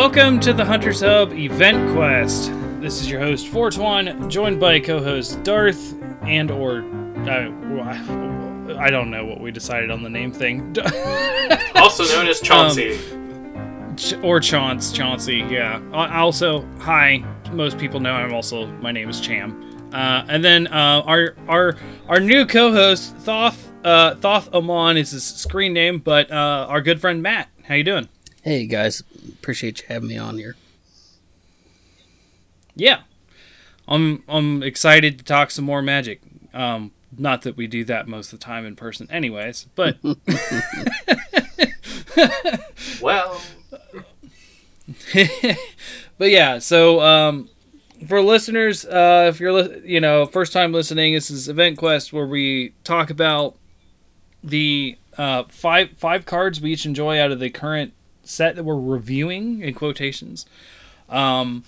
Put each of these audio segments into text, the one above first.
Welcome to the Hunter's Hub Event Quest. This is your host Fortuan, joined by co-host Darth and or uh, I don't know what we decided on the name thing. also known as Chauncey. Um, Ch- or Chauncey, Chauncey, yeah. Uh, also, hi. Most people know I'm also my name is Cham. Uh, and then uh, our our our new co-host Thoth uh, Thoth Amon is his screen name, but uh, our good friend Matt. How you doing? Hey guys, appreciate you having me on here. Yeah, I'm I'm excited to talk some more magic. Um, not that we do that most of the time in person, anyways. But well, but yeah. So um, for listeners, uh, if you're li- you know first time listening, this is Event Quest where we talk about the uh, five five cards we each enjoy out of the current set that we're reviewing in quotations. Um,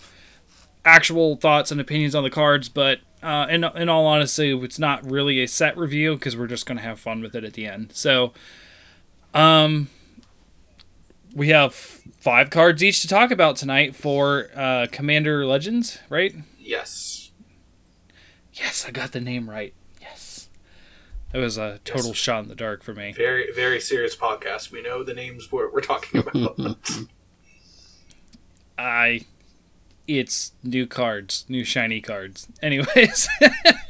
actual thoughts and opinions on the cards, but uh, in in all honesty, it's not really a set review because we're just gonna have fun with it at the end. So, um, we have five cards each to talk about tonight for uh, Commander Legends, right? Yes. Yes, I got the name right. That was a total yes. shot in the dark for me. Very very serious podcast. We know the names we're, we're talking about. I it's new cards, new shiny cards. Anyways,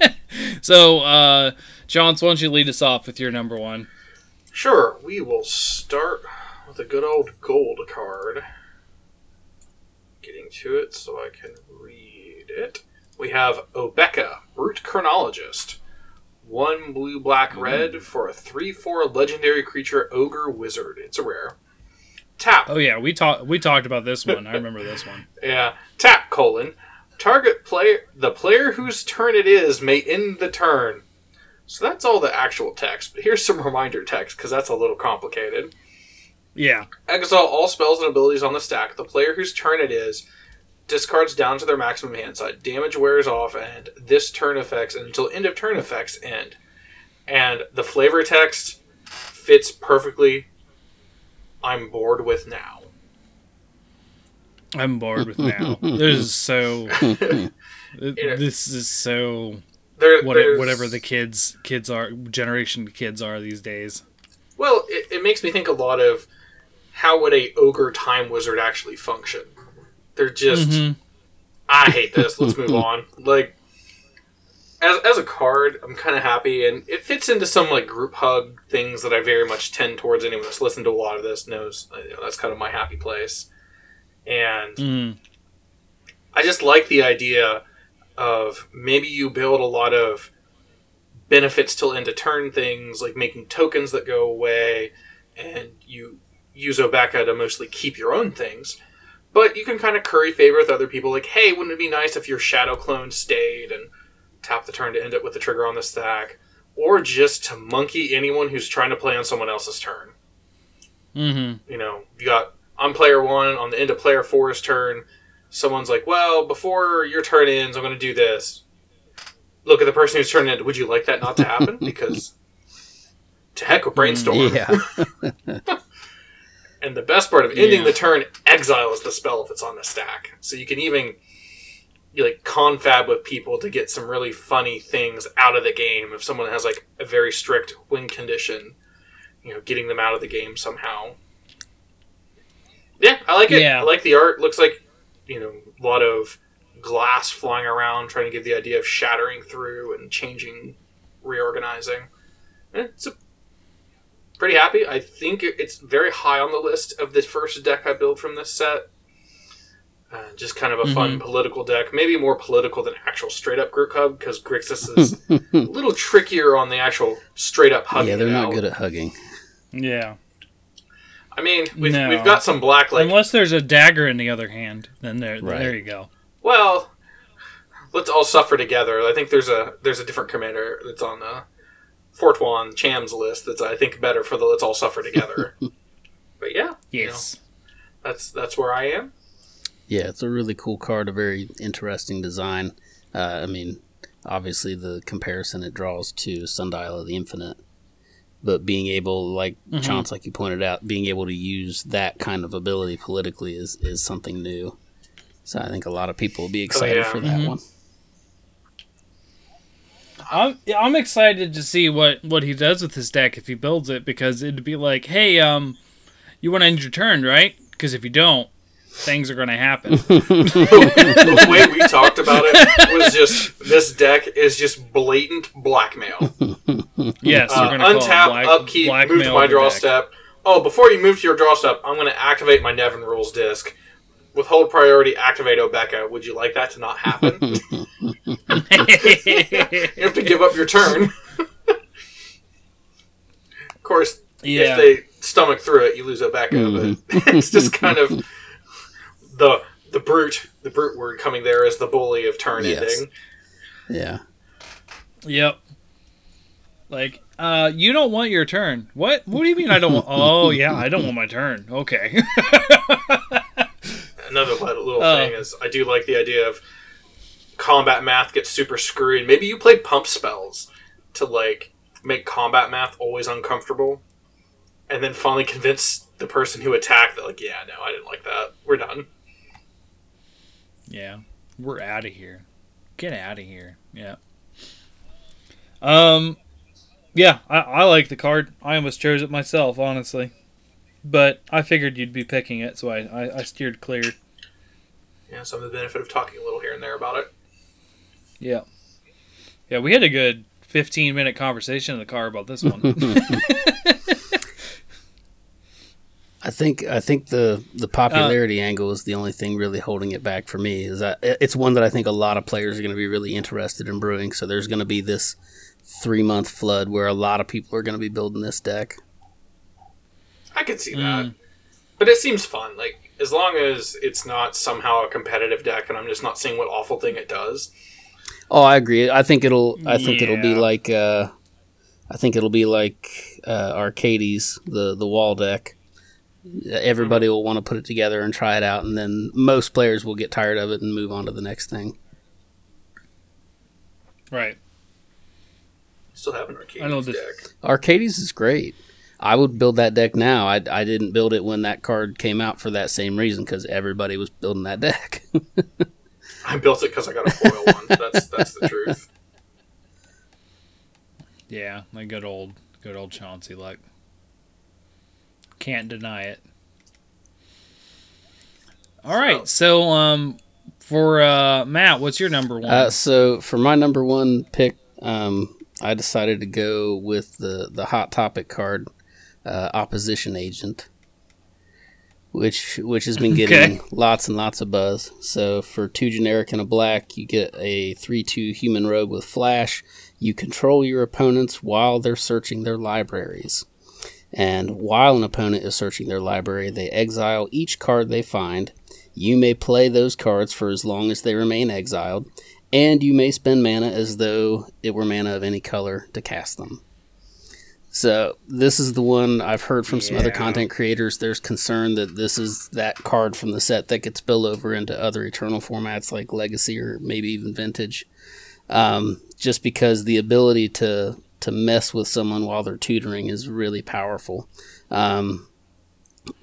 so uh, Johns, why don't you lead us off with your number one? Sure, we will start with a good old gold card. Getting to it so I can read it. We have Obeka, Brute Chronologist. One blue, black, red mm. for a 3 4 legendary creature, Ogre Wizard. It's a rare. Tap. Oh yeah, we talked we talked about this one. I remember this one. Yeah. Tap colon. Target player the player whose turn it is may end the turn. So that's all the actual text. But here's some reminder text because that's a little complicated. Yeah. Exile all spells and abilities on the stack. The player whose turn it is discards down to their maximum hand side. Damage wears off, and this turn effects until end of turn effects end. And the flavor text fits perfectly I'm bored with now. I'm bored with now. this is so. this is so. There, what, whatever the kids kids are generation kids are these days. Well, it, it makes me think a lot of how would a ogre time wizard actually function. They're just. Mm-hmm. I hate this. Let's move on. Like as, as a card, I'm kind of happy, and it fits into some like group hug things that I very much tend towards. Anyone that's listened to a lot of this knows you know, that's kind of my happy place, and mm. I just like the idea of maybe you build a lot of benefits till end of turn things, like making tokens that go away, and you use Obeka to mostly keep your own things. But you can kind of curry favor with other people, like, hey, wouldn't it be nice if your shadow clone stayed and tap the turn to end it with the trigger on the stack, or just to monkey anyone who's trying to play on someone else's turn. Mm-hmm. You know, you got on player one, on the end of player four's turn, someone's like, well, before your turn ends, I'm going to do this. Look at the person who's turning it. Would you like that not to happen? Because to heck with brainstorm. Yeah. and the best part of ending yeah. the turn, exile is the spell if it's on the stack. So you can even you like confab with people to get some really funny things out of the game. If someone has like a very strict win condition, you know, getting them out of the game somehow. Yeah, I like it. Yeah. I like the art. Looks like you know a lot of glass flying around, trying to give the idea of shattering through and changing, reorganizing. Eh, it's a, pretty happy. I think it's very high on the list of the first deck I built from this set. Uh, just kind of a fun mm-hmm. political deck, maybe more political than actual straight up Group Hug because Grixis is a little trickier on the actual straight up hugging. Yeah, they're not out. good at hugging. Yeah. I mean, we've, no. we've got some black like unless there's a dagger in the other hand, then there right. there you go. Well, let's all suffer together. I think there's a there's a different commander that's on the Fortuan Cham's list that's I think better for the let's all suffer together. but yeah, yes, you know, that's that's where I am. Yeah, it's a really cool card, a very interesting design. Uh, I mean, obviously the comparison it draws to Sundial of the Infinite, but being able, like Mhm. Chance, like you pointed out, being able to use that kind of ability politically is is something new. So I think a lot of people will be excited yeah. for that Mhm. one. I'm I'm excited to see what what he does with his deck if he builds it because it'd be like, hey, um, you want to end your turn, right? Because if you don't, things are going to happen. the way we talked about it was just this deck is just blatant blackmail. yes, Uh, going to untap, black, upkeep, move to my draw deck. step. Oh, before you move to your draw step, I'm going to activate my Nevinyrral's Disk. Withhold priority, activate Obeka. Would you like that to not happen? you have to give up your turn. of course, yeah, if they stomach through it, you lose Obeka. But it's just kind of the the brute. The brute word coming there is the bully of turn Yes. ending. Yeah. Yep. Like, uh, you don't want your turn. What? What do you mean I don't want? Oh, yeah, I don't want my turn. Okay. Another little Oh. thing is I do like the idea of combat math gets super screwed. Maybe you play pump spells to like make combat math always uncomfortable, and then finally convince the person who attacked that like, yeah, no, I didn't like that. We're done. yeah, we're out of here. Get out of here. Yeah. Um, yeah, I, I like the card. I almost chose it myself, honestly, but I figured you'd be picking it, so I I, I steered clear. Yeah, some of the benefit of talking a little here and there about it. Yeah. Yeah, we had a good 15 minute conversation in the car about this one. I think I think the the popularity angle is the only thing really holding it back for me. Is that it's one that I think a lot of players are going to be really interested in brewing. So there's going to be this three month flood where a lot of people are going to be building this deck. I could see Mm. that, but it seems fun. Like as long as it's not somehow a competitive deck, and I'm just not seeing what awful thing it does. Oh, I agree. I think it'll. I think it'll be like. Uh, I think it'll be like uh, Arcades, the the wall deck. Everybody will want to put it together and try it out, and then most players will get tired of it and move on to the next thing. right. Still have an arcade I know deck. Arcades is great. I would build that deck now. I, I didn't build it when that card came out for that same reason because everybody was building that deck. I built it because I got a foil one. That's that's the truth. Yeah, my good old, good old Chauncey luck. Can't deny it. All right, so um, for uh, Matt, what's your number one? Uh, so for my number one pick, um, I decided to go with the the hot topic card, uh, opposition agent, which which has been getting Okay. lots and lots of buzz. So for two generic and a black, you get a three two human rogue with flash. You control your opponents while they're searching their libraries. And while an opponent is searching their library, they exile each card they find. You may play those cards for as long as they remain exiled, and you may spend mana as though it were mana of any color to cast them. So, this is the one I've heard from some other content creators. There's concern that this is that card from the set that gets spilled over into other Eternal formats like Legacy or maybe even Vintage. Um, just because the ability to to mess with someone while they're tutoring is really powerful. Um,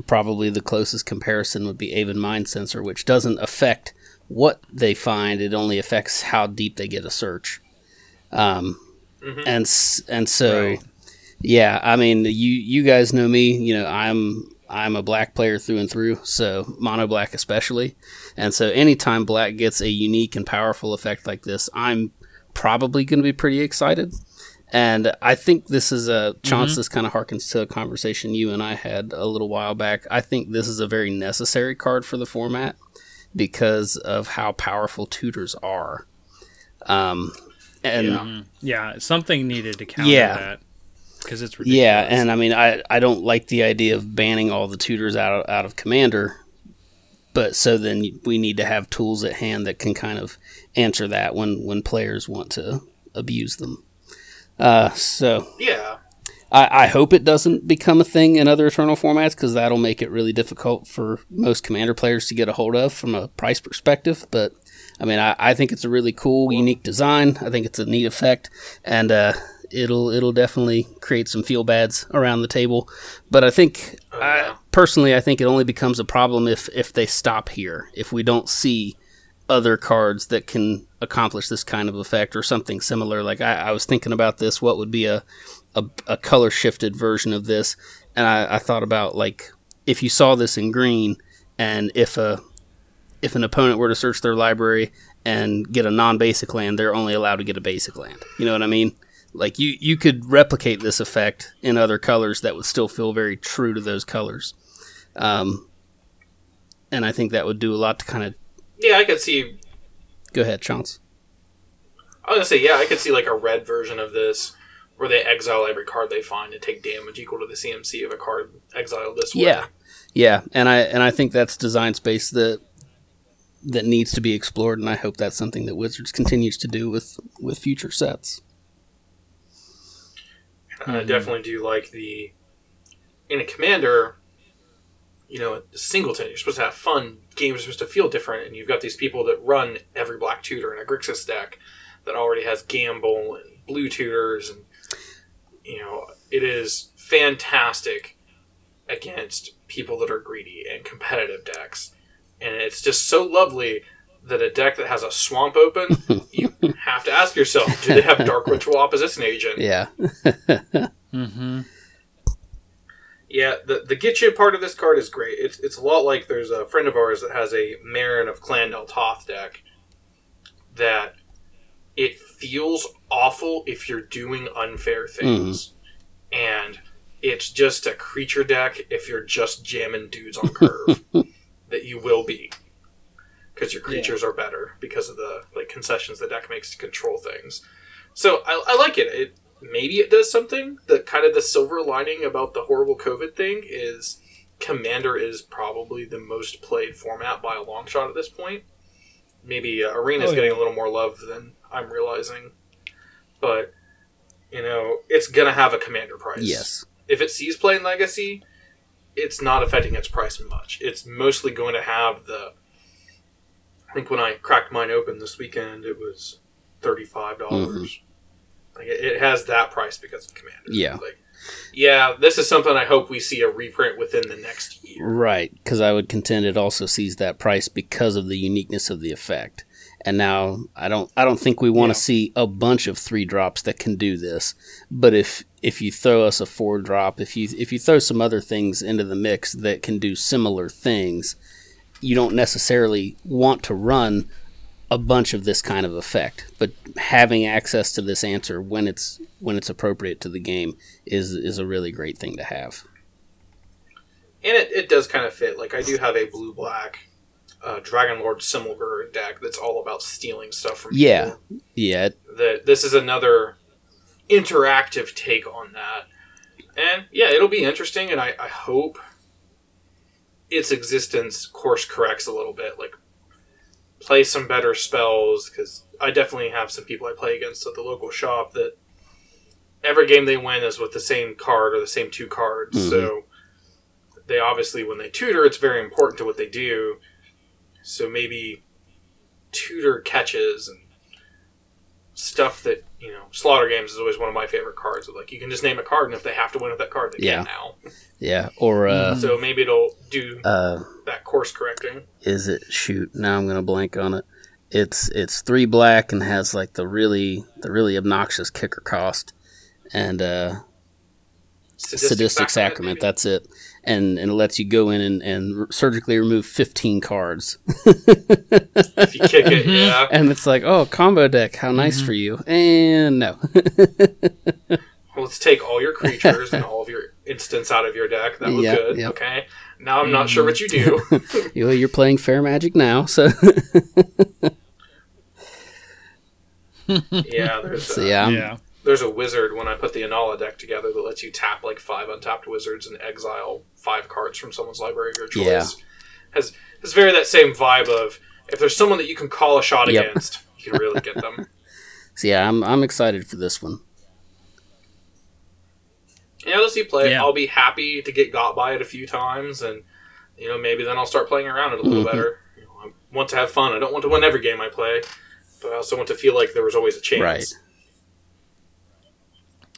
probably the closest comparison would be Aven Mindcensor, which doesn't affect what they find; it only affects how deep they get a search. Um, Mhm. and and so, Right. Yeah, I mean, you you guys know me. You know, I'm I'm a black player through and through, so mono black especially. And so, anytime black gets a unique and powerful effect like this, I'm probably going to be pretty excited. And I think this is a chance. This kind of harkens to a conversation you and I had a little while back. I think this is a very necessary card for the format because of how powerful tutors are. Um, and Yeah. Mhm. yeah, something needed to counter Yeah. that because it's ridiculous. Yeah, and I mean, I, I don't like the idea of banning all the tutors out of, out of Commander, but so then we need to have tools at hand that can kind of answer that when, when players want to abuse them. Uh, so Yeah, I, I hope it doesn't become a thing in other Eternal formats because that'll make it really difficult for most Commander players to get a hold of from a price perspective. But I mean, I, I think it's a really cool, unique design. I think it's a neat effect, and uh, it'll it'll definitely create some feel bads around the table. But I think I, personally, I think it only becomes a problem if if they stop here. If we don't see other cards that can accomplish this kind of effect or something similar. Like I, I was thinking about this, what would be a a, a color shifted version of this, and I, I thought about like if you saw this in green, and if a if an opponent were to search their library and get a non-basic land, they're only allowed to get a basic land. You know what I mean? Like you, you could replicate this effect in other colors that would still feel very true to those colors. Um, and I think that would do a lot to kind of Yeah, I could see. go ahead, Chance. I was gonna say, yeah, I could see like a red version of this, where they exile every card they find and take damage equal to the CMC of a card exiled this way. Yeah, yeah, and I and I think that's design space that that needs to be explored, and I hope that's something that Wizards continues to do with with future sets. And I mm-hmm. definitely do like the in a commander. You know, singleton. You're supposed to have fun. Games are supposed to feel different, and you've got these people that run every black tutor in a Grixis deck that already has gamble and blue tutors, and you know, it is fantastic against people that are greedy and competitive decks. And it's just so lovely that a deck that has a swamp open, you have to ask yourself, do they have Dark Ritual Opposition Agent? Yeah, Mm-hmm. Yeah, the the get you part of this card is great. It's it's a lot like there's a friend of ours that has a Meren of Clan Nel Toth deck that it feels awful if you're doing unfair things. And it's just a creature deck if you're just jamming dudes on curve that you will be. Because your creatures are better because of the like concessions the deck makes to control things. So I, I like it. It maybe it does something. The kind of the silver lining about the horrible COVID thing is Commander is probably the most played format by a long shot at this point. Maybe uh, Arena is Oh, yeah. getting a little more love than I'm realizing, but you know it's gonna have a Commander price. yes, If it sees play in Legacy, it's not affecting its price much. It's mostly going to have the. I think when I cracked mine open this weekend, it was thirty five dollars. Mm-hmm. Like it, it has that price because of Commander. Yeah. Like, yeah, this is something I hope we see a reprint within the next year. right. Because I would contend it also sees that price because of the uniqueness of the effect. And now I don't I don't think we want Yeah. to see a bunch of three drops that can do this. But if if you throw us a four drop, if you if you throw some other things into the mix that can do similar things, you don't necessarily want to run a bunch of this kind of effect. But having access to this answer when it's when it's appropriate to the game is is a really great thing to have. And it, it does kind of fit. Like I do have a blue black uh, Dragon Lord Silumgar deck that's all about stealing stuff from Yeah. people. Yeah, that this is another interactive take on that. And yeah, it'll be interesting, and I, I hope its existence course corrects a little bit. Like, play some better spells, because I definitely have some people I play against at the local shop that every game they win is with the same card or the same two cards. Mhm. So they obviously, when they tutor, it's very important to what they do. So maybe tutor catches and stuff that you know slaughter games is always one of my favorite cards like you can just name a card and if they have to win with that card they Yeah. can now yeah. Or uh, so maybe it'll do uh, that course correcting is it? Shoot, now I'm gonna blank on it. It's it's three black and has like the really the really obnoxious kicker cost, and uh, sadistic, sacrament. maybe? That's it, and and it lets you go in and, and surgically remove 15 cards, if you kick it mm-hmm. yeah. And it's like oh combo deck, how nice mm-hmm. for you, and no, well, let's take all your creatures and all of your instants out of your deck. That was Yep, good. yep. okay. Now i'm not sure what you do. You know, you're playing fair magic now, so. Yeah there's so yeah, I'm- yeah. There's a wizard when i put the Inalla deck together that lets you tap like five untapped wizards and exile five cards from someone's library of your choice Yeah. has has very that same vibe of if there's someone that you can call a shot Yep. against you can really get them so yeah, I'm I'm excited for this one. Yeah, let's see play. Yeah. I'll be happy to get got by it a few times, and you know maybe then I'll start playing around it a little Mhm. better. You know, I want to have fun. I don't want to win every game I play, but I also want to feel like there was always a chance. Right.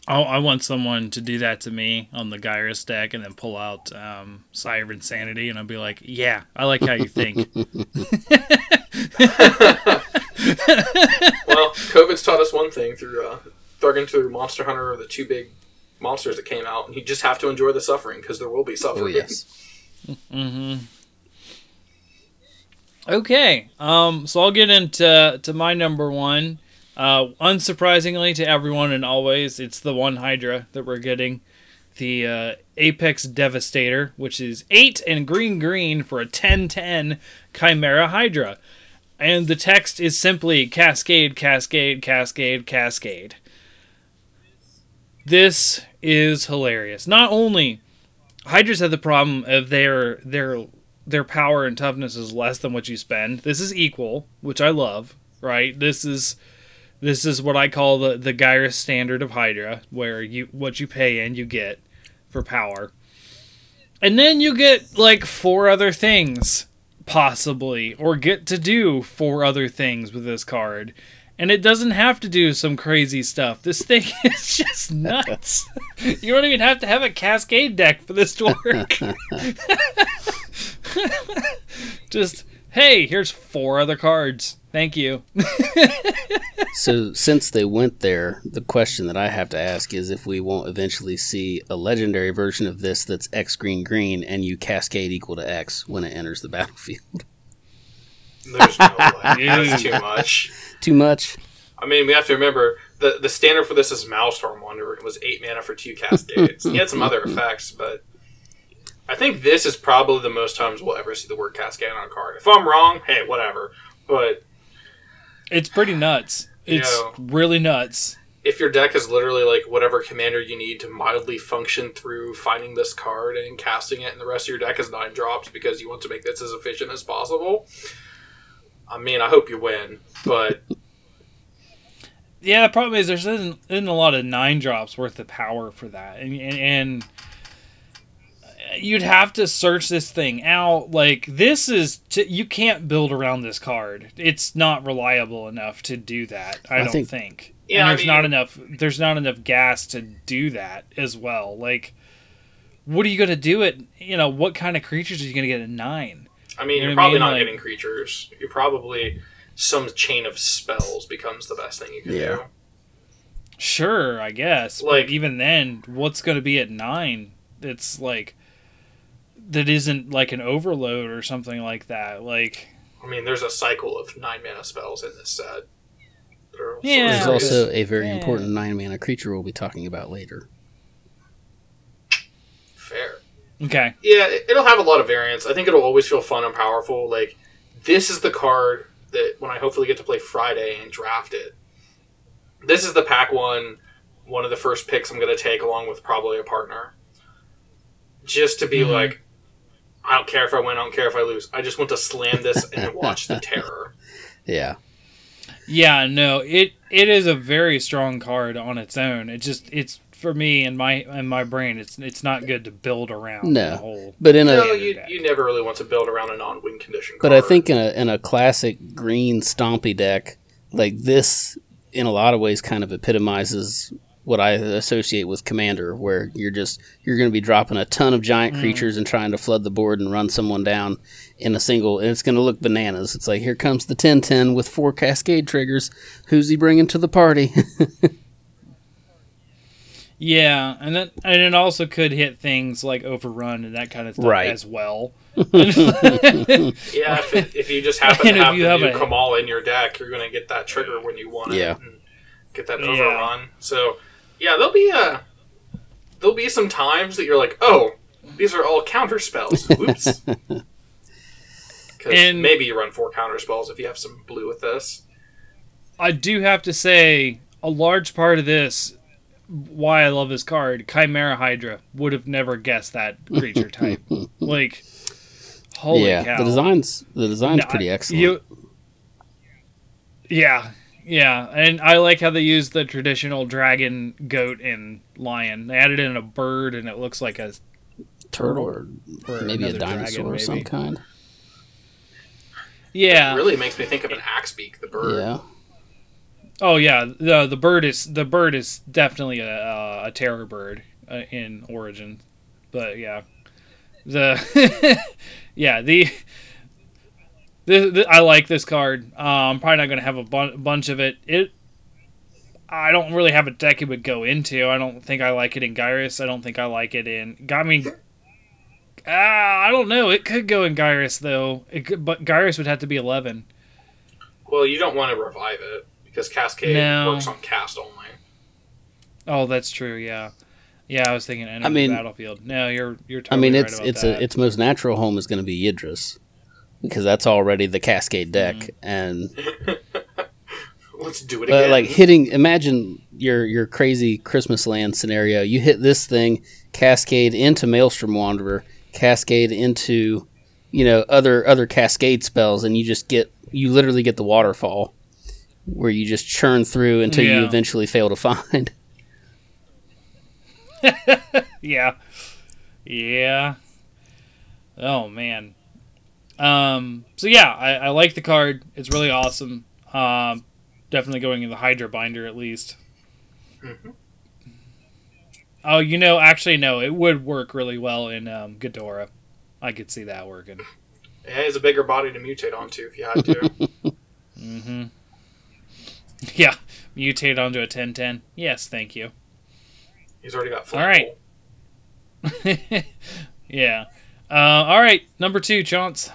I, I want someone to do that to me on the Gyrus deck and then pull out um, Sire of Insanity, and I'll be like, yeah, I like how you think. well, COVID's taught us one thing through uh, Thurgan through Monster Hunter, or the two big monsters that came out, and you just have to enjoy the suffering because there will be suffering. Oh suffering. yes. hmm Okay, um, so I'll get into to my number one. Uh, unsurprisingly to everyone and always, it's the one Hydra that we're getting, the uh, Apex Devastator, which is eight and green green for a 10-10 Chimera Hydra, and the text is simply Cascade, Cascade, Cascade, Cascade. This is hilarious. Not only Hydras have the problem of their their their power and toughness is less than what you spend. This is equal, which I love. Right? This is this is what I call the the Gyrus standard of Hydra, where you what you pay and you get for power, and then you get like four other things possibly, or get to do four other things with this card. And it doesn't have to do some crazy stuff. This thing is just nuts. you don't even have to have a cascade deck for this to work. just, hey, here's four other cards. Thank you. So since they went there, the question that I have to ask is if we won't eventually see a legendary version of this that's X green green and you cascade equal to X when it enters the battlefield. There's no way. That's too much. Too much. I mean, we have to remember the the standard for this is Maelstrom Wanderer. It was eight mana for two cascades. he had some other effects, but I think this is probably the most times we'll ever see the word cascade on a card. If I'm wrong, hey, whatever. But It's pretty nuts. It's Yeah. really nuts. if your deck is literally like whatever commander you need to mildly function through finding this card and casting it, and the rest of your deck is nine drops because you want to make this as efficient as possible. I mean, I hope you win, but Yeah, the problem is there's isn't, isn't a lot of nine drops worth of power for that, and, and and you'd have to search this thing out. Like this is t- you can't build around this card. It's not reliable enough to do that. I, I don't think- think. Yeah, and I there's not enough. There's not enough gas to do that as well. Like, what are you gonna do it? You know, what kind of creatures are you gonna get at nine? I mean, you you're what I probably mean? not Like- getting creatures. You're probably some chain of spells becomes the best thing you can Yeah. do. Sure, I guess. Like- but even then, what's going to be at nine? It's like that isn't like an overload or something like that. Like, I mean, there's a cycle of nine mana spells in this set. that Yeah. There's also a very Yeah. important nine mana creature we'll be talking about later. fair. okay, Yeah, it- it'll have a lot of variants. I think it'll always feel fun and powerful. Like this is the card that when I hopefully get to play Friday and draft it. This is the pack one, one of the first picks I'm going to take along with probably a partner. Just to be Mhm. like, I don't care if I win, I don't care if I lose. I just want to slam this and watch the terror. Yeah. yeah, no, it it is a very strong card on its own. It just it's for me and my and my brain. It's it's not good to build around No. the whole. But in a No, you, you never really want to build around a non-win condition card. But I think in a in a classic green stompy deck like this, in a lot of ways, kind of epitomizes what I associate with Commander, where you're just you're going to be dropping a ton of giant mm. creatures and trying to flood the board and run someone down in a single, and it's going to look bananas. It's like here comes the 10-10 with four Cascade triggers. Who's he bringing to the party? Yeah, and that and it also could hit things like overrun and that kind of stuff Right. as well. yeah, if, it, if you just happen And to have you the have new a- Kamahl in your deck, you're going to get that trigger when you want it. Yeah. and get that Yeah. overrun. So, yeah, there'll be a there'll be some times that you're like, oh, these are all counter spells. Whoops. Because And- maybe you run four counter spells if you have some blue with this. I do have to say, a large part of this, why I love this card, Chimera Hydra, would have never guessed that creature type. like, holy yeah, cow! the design's the design's No, pretty excellent. you- yeah, yeah, and I like how they use the traditional dragon, goat, and lion. They added in a bird, and it looks like a Turtle or or maybe a another dragon, dinosaur of some kind. Yeah, It really makes me think of an Axebeak, the bird. Yeah. Oh yeah, the the bird is the bird is definitely a uh, a terror bird uh, in Origin, but yeah, the yeah the. The, the, I like this card. Uh, I'm probably not going to have a bu- bunch of it. It I don't really have a deck it would go into. I don't think I like it in Gyrus. I don't think I like it in. I mean, uh, I don't know. It could go in Gyrus though. It could, but Gyrus would have to be 11. Well, you don't want to revive it because Cascade No. works on cast only. Oh, that's true. Yeah, yeah. I was thinking enemy I mean- battlefield. No, you're you're I totally mean, right it's about it's that. a its most natural home is going to be Yidris because that's already the Cascade deck, Mm-hmm. and Let's do it but again. like hitting. Imagine your your crazy Christmas land scenario. You hit this thing, Cascade into Maelstrom Wanderer, Cascade into you know other other Cascade spells, and you just get you literally get the waterfall where you just churn through until you eventually fail to find. yeah, yeah. Oh man. Um. So yeah, I, I like the card. It's really awesome. Um. Definitely going in the Hydra binder at least. Mhm. Oh, you know, actually, no, it would work really well in um, Ghidorah. I could see that working. it has a bigger body to mutate onto if you had to. Mm-hmm. Yeah, mutate onto a 1010. Yes, thank you. He's already got. All right. yeah. Uh, all right, number two, Chance.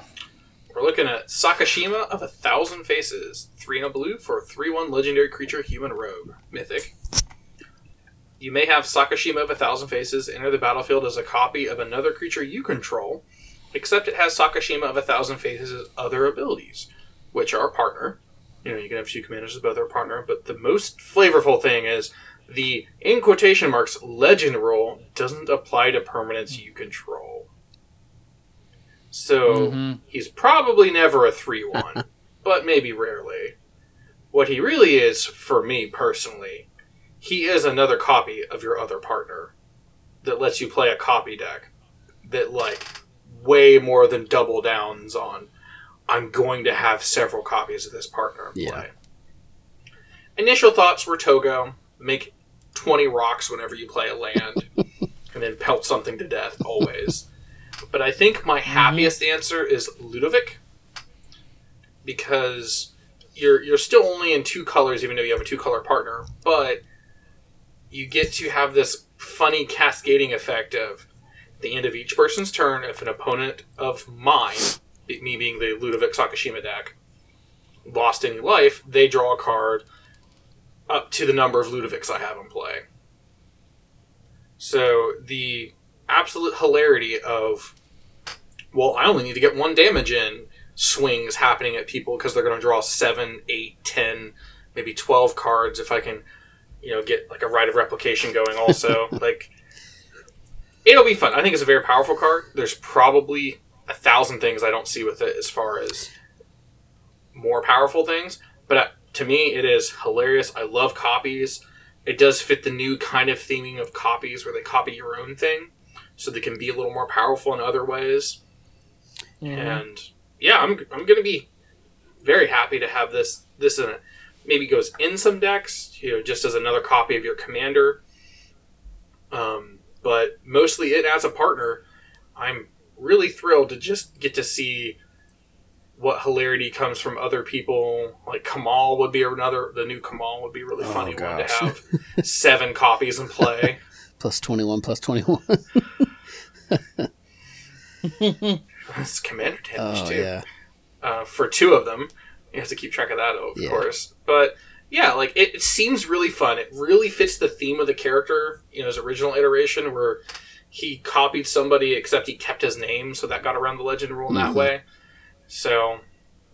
We're looking at Sakashima of a Thousand Faces, three and a blue for a three-one legendary creature, human rogue, mythic. You may have Sakashima of a Thousand Faces enter the battlefield as a copy of another creature you control, except it has Sakashima of a Thousand Faces' other abilities, which are partner. You know, you can have two commanders as both are partner, but the most flavorful thing is the in quotation marks legend rule doesn't apply to permanents you control. So Mhm. he's probably never a 3 1, but maybe rarely. What he really is, for me personally, he is another copy of your other partner that lets you play a copy deck that, like, way more than double downs on I'm going to have several copies of this partner in Yeah. play. Initial thoughts were Toggo, make 20 rocks whenever you play a land, and then pelt something to death, always. But I think my mm-hmm. happiest answer is Ludevic, because you're you're still only in two colors, even though you have a two color partner, but you get to have this funny cascading effect of at the end of each person's turn, if an opponent of mine, me being the Ludevic Sakashima deck, lost any life, they draw a card up to the number of Ludevics I have in play. So the absolute hilarity of, well, I only need to get one damage in swings happening at people because they're going to draw 7, 8, 10, maybe 12 cards if I can, you know, get like a Rite of Replication going also. like, it'll be fun. I think it's a very powerful card. There's probably a thousand things I don't see with it as far as more powerful things, but uh, to me, it is hilarious. I love copies. It does fit the new kind of theming of copies where they copy your own thing, so they can be a little more powerful in other ways. And yeah, I'm, I'm going to be very happy to have this. This in it. Maybe goes in some decks, you know, just as another copy of your commander. Um, but mostly it as a partner. I'm really thrilled to just get to see what hilarity comes from other people. Like Kamahl would be another. The new Kamahl would be a really Oh, funny one to have seven copies in play. Plus twenty one, plus twenty one. It's commander damage Oh too. yeah, uh, for two of them. You have to keep track of that, of Yeah. course. But yeah, like it, it seems really fun. It really fits the theme of the character. You know, his original iteration where he copied somebody, except he kept his name, so that got around the legend rule in that Mhm. way. So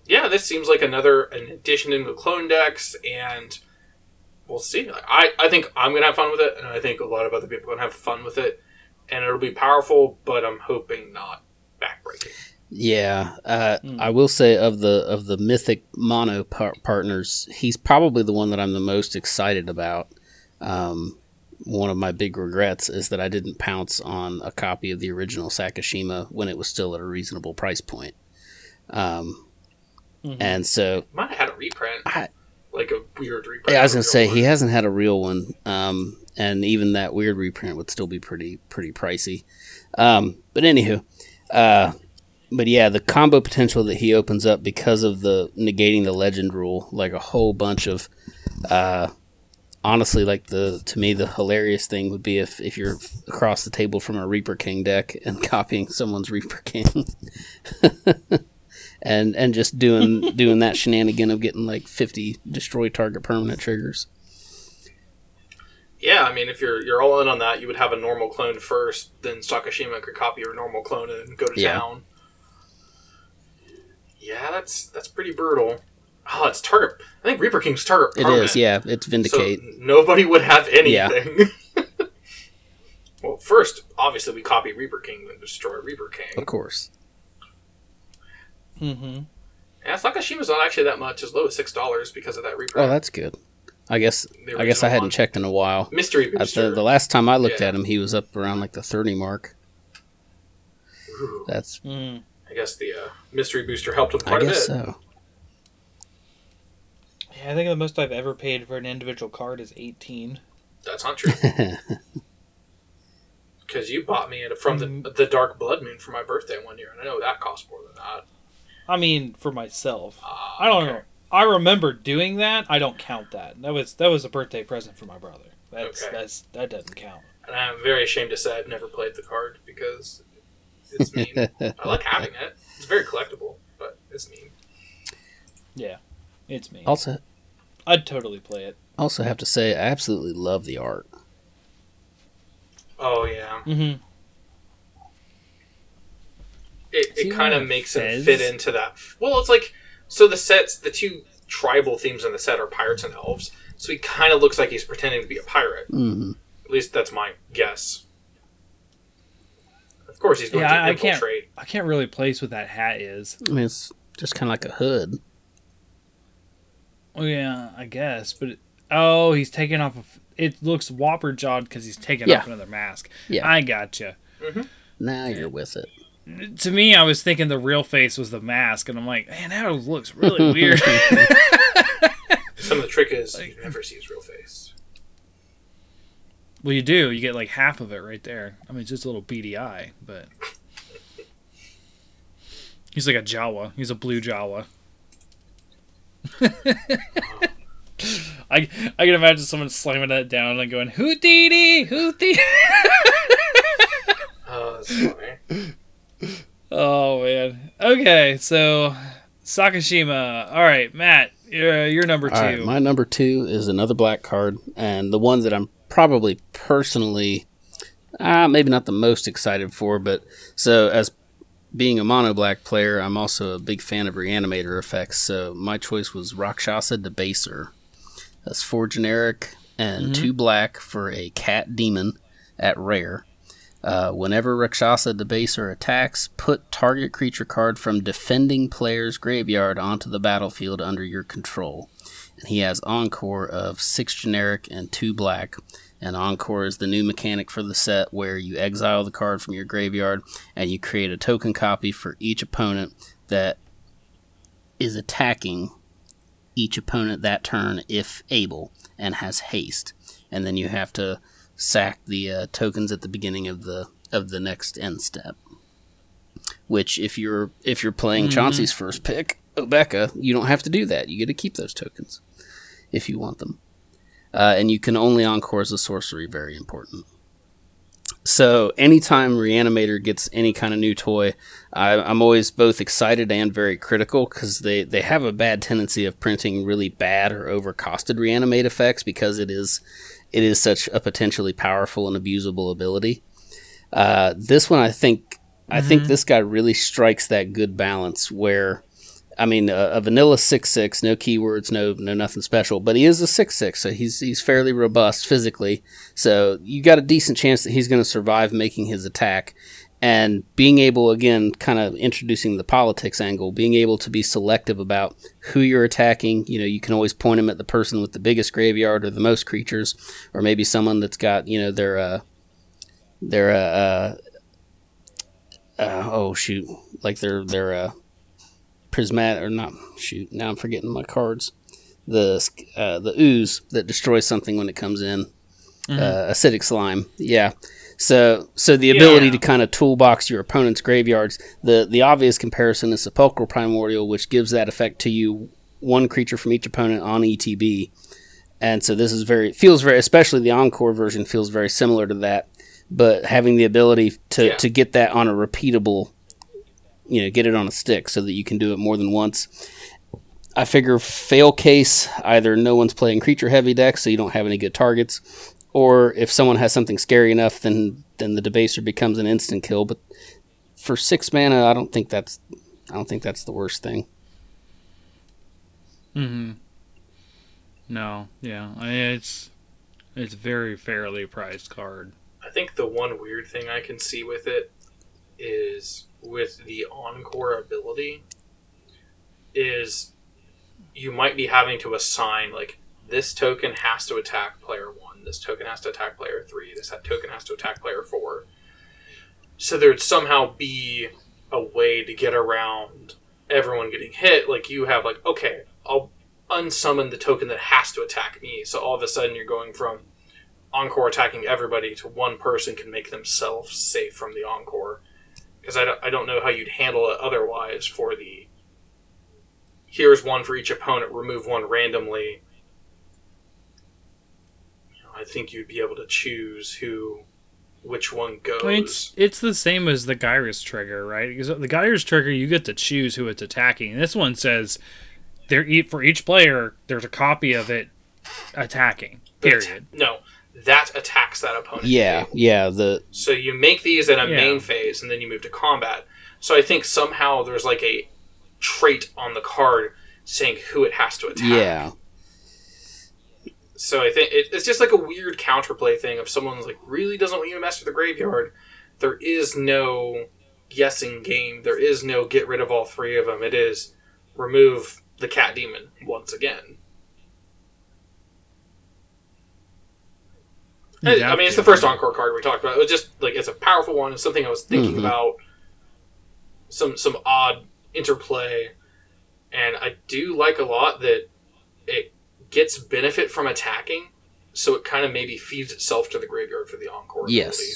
yeah, this seems like another an addition into the clone decks, and we'll see. I I think I'm gonna have fun with it, and I think a lot of other people are gonna have fun with it, and it'll be powerful. But I'm hoping not backbreaking. yeah. Uh, Hmm. I will say of the of the mythic mono par- partners, he's probably the one that I'm the most excited about. Um, one of my big regrets is that I didn't pounce on a copy of the original Sakashima when it was still at a reasonable price point. Um, Mhm. and so Might have had a reprint. I, like a weird reprint. Yeah, I was gonna say real he hasn't had a real one, um, and even that weird reprint would still be pretty pretty pricey. Um, but anywho, uh, but yeah, the combo potential that he opens up because of the negating the legend rule, like a whole bunch of. Uh, honestly, like the to me the hilarious thing would be if if you're across the table from a Reaper King deck and copying someone's Reaper King. And, and just doing doing that shenanigan of getting like fifty destroy target permanent triggers. Yeah, I mean, if you're you're all in on that, you would have a normal clone first, then Sakashima could copy your normal clone and go to Yeah. town. Yeah, that's that's pretty brutal. Oh, it's target. I think Reaper King's target. It permanent, is, yeah. It's Vindicate. So nobody would have Yeah. anything. well, first, obviously, we copy Reaper King, and destroy Reaper King. of course. Mm-hmm. Yeah, Sakashima's not actually that much, as low as six dollars because of that Reaper. Oh, that's good. I guess I guess I hadn't one. checked in a while. mystery Uh, booster. the, the last time I looked Yeah. at him, he was up around like the thirty mark. Ooh, That's Mm. I guess the uh, mystery booster helped him I quite a bit. so. Yeah, I think the most I've ever paid for an individual card is eighteen. That's not true. Because you bought me it from the Mm. the Dark Blood Moon for my birthday one year, and I know that cost more than that. I mean, for myself. Ah, I don't okay. know. I remember doing that. I don't count that. That was that was a birthday present for my brother. That's Okay. that's that doesn't count. And I'm very ashamed to say I've never played the card because it's mean. I like having it. It's very collectible, but it's mean. Yeah, it's me. also, I'd totally play it. also have to say, I absolutely love the art. Oh yeah, Mm-hmm. it, it kind of makes him Fez? fit into that. Well, it's like so the sets, the two tribal themes in the set are pirates and elves. So he kind of looks like he's pretending to be a pirate. hmm At least that's my guess. Of course, he's going Yeah, to I- I can't- I can't really place what that hat is. I mean, it's just kind of like a hood. Oh yeah, I guess. But it, oh, he's taking off. Of, it looks whopper jawed because he's taking Yeah. off another mask. Yeah. I gotcha. Now you're with it. To me, I was thinking the real face was the mask, and I'm like, man, that looks really weird. Some of the trick is you never see his real face. well, you do. You get like half of it right there. I mean, it's just a little beady eye, but he's like a Jawa. He's a blue Jawa. I I can imagine someone slamming that down and going Hootity Hootity. Oh, that's funny. Oh man. Okay, so Sakashima. All right, Matt, you're, you're number two. Right, my number two is another black card, and the one that I'm probably personally, uh, maybe not the most excited for, but so as being a mono black player, I'm also a big fan of reanimator effects. So my choice was Rakshasa Debaser. That's four generic and two black for a cat demon at rare. Uh, whenever Rakshasa Debaser attacks, put target creature card from defending player's graveyard onto the battlefield under your control. And he has Encore of six generic and two black. And Encore is the new mechanic for the set where you exile the card from your graveyard and you create a token copy for each opponent that is attacking each opponent that turn if able and has haste. And then you have to sack the uh, tokens at the beginning of the of the next end step. Which, if you're if you're playing Chauncey's first pick, Obeka, you don't have to do that. You get to keep those tokens if you want them, uh, and you can only encore as a sorcery. Very important. So anytime Reanimator gets any kind of new toy, I, I'm always both excited and very critical because they, they have a bad tendency of printing really bad or overcosted Reanimate effects because it is it is such a potentially powerful and abusable ability. Uh, this one, I think, I think this guy really strikes that good balance where, I mean, a, a vanilla six six, no keywords, no no nothing special, but he is a six six, so he's he's fairly robust physically. So you got a decent chance that he's going to survive making his attack. And being able, again, kind of introducing the politics angle, being able to be selective about who you're attacking. You know, you can always point them at the person with the biggest graveyard or the most creatures, or maybe someone that's got, you know, their, uh, their, uh, uh, uh, oh shoot, like their their uh, prismatic or not shoot. Now I'm forgetting my cards. the uh, the ooze that destroys something when it comes in, Mm-hmm. uh, acidic slime. Yeah. So so the ability Yeah. to kind of toolbox your opponent's graveyards. The the obvious comparison is Sepulchral Primordial, which gives that effect to you one creature from each opponent on ETB. And so this is very feels very especially the encore version feels very similar to that, but having the ability to, Yeah. to get that on a repeatable you know, get it on a stick so that you can do it more than once. I figure fail case either no one's playing creature heavy decks so you don't have any good targets, or if someone has something scary enough then then the debaser becomes an instant kill. But for six mana I don't think that's I don't think that's the worst thing. Mm-hmm. No, yeah, I, it's it's very fairly priced card. I think the one weird thing I can see with it is with the encore ability is you might be having to assign like this token has to attack player one, this token has to attack player three, this token has to attack player four. So there'd somehow be a way to get around everyone getting hit. Like you have like, okay, I'll unsummon the token that has to attack me. So all of a sudden you're going from encore attacking everybody to one person can make themselves safe from the encore. Because I don't, I don't know how you'd handle it otherwise for the here's one for each opponent, remove one randomly. You know, I think you'd be able to choose who, which one goes. I mean, it's it's the same as the Gyrus trigger, right? Because the Gyrus trigger, you get to choose who it's attacking. This one says there for each player, there's a copy of it attacking. Period. no, that attacks that opponent. Yeah, yeah. The So you make these in a Yeah. main phase, and then you move to combat. So I think somehow there's like a trait on the card saying who it has to attack. yeah, So I think it, it's just like a weird counterplay thing. If someone's like really doesn't want you to mess with the graveyard, there is no guessing game. There is no get rid of all three of them. It is remove the cat demon once again. I, I mean, it's the first encore card we talked about. It was just like it's a powerful one. It's something I was thinking Mhm. about. Some some odd interplay, and I do like a lot that it gets benefit from attacking, so it kind of maybe feeds itself to the graveyard for the encore. Yes. ability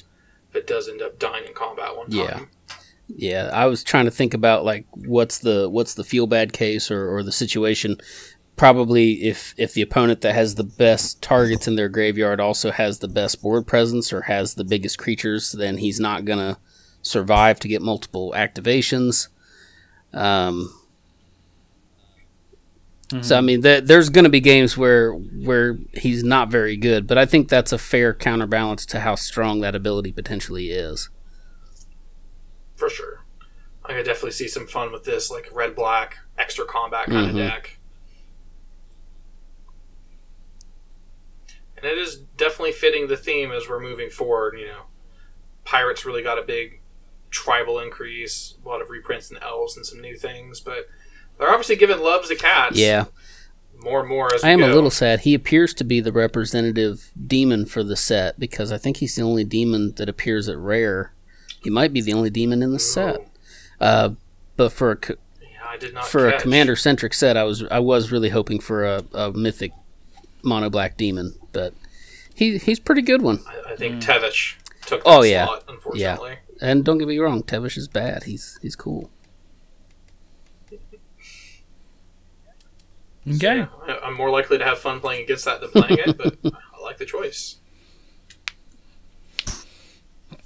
If it does end up dying in combat one time. Yeah. yeah. I was trying to think about like what's the what's the feel bad case or, or the situation. Probably if if the opponent that has the best targets in their graveyard also has the best board presence or has the biggest creatures, then he's not gonna survive to get multiple activations. Um, So I mean, th- there's going to be games where where he's not very good, but I think that's a fair counterbalance to how strong that ability potentially is. for sure. I could definitely see some fun with this, like red black extra combat kind Mhm. of deck. And it is definitely fitting the theme as we're moving forward. You know, pirates really got a big tribal increase, a lot of reprints and elves and some new things, but they're obviously giving loves to cats. Yeah, more and more as I we am a little sad. He appears to be the representative demon for the set because I think he's the only demon that appears at rare. He might be the only demon in the set. Uh, but for a co- Yeah, I did not for a commander centric set, I was I was really hoping for a, a mythic mono black demon, but he he's a pretty good one. I, I think Tevesh took that Oh, yeah. slot, unfortunately. And don't get me wrong, Tevesh is bad. He's he's cool. Okay. I- I'm more likely to have fun playing against that than playing it, but I like the choice.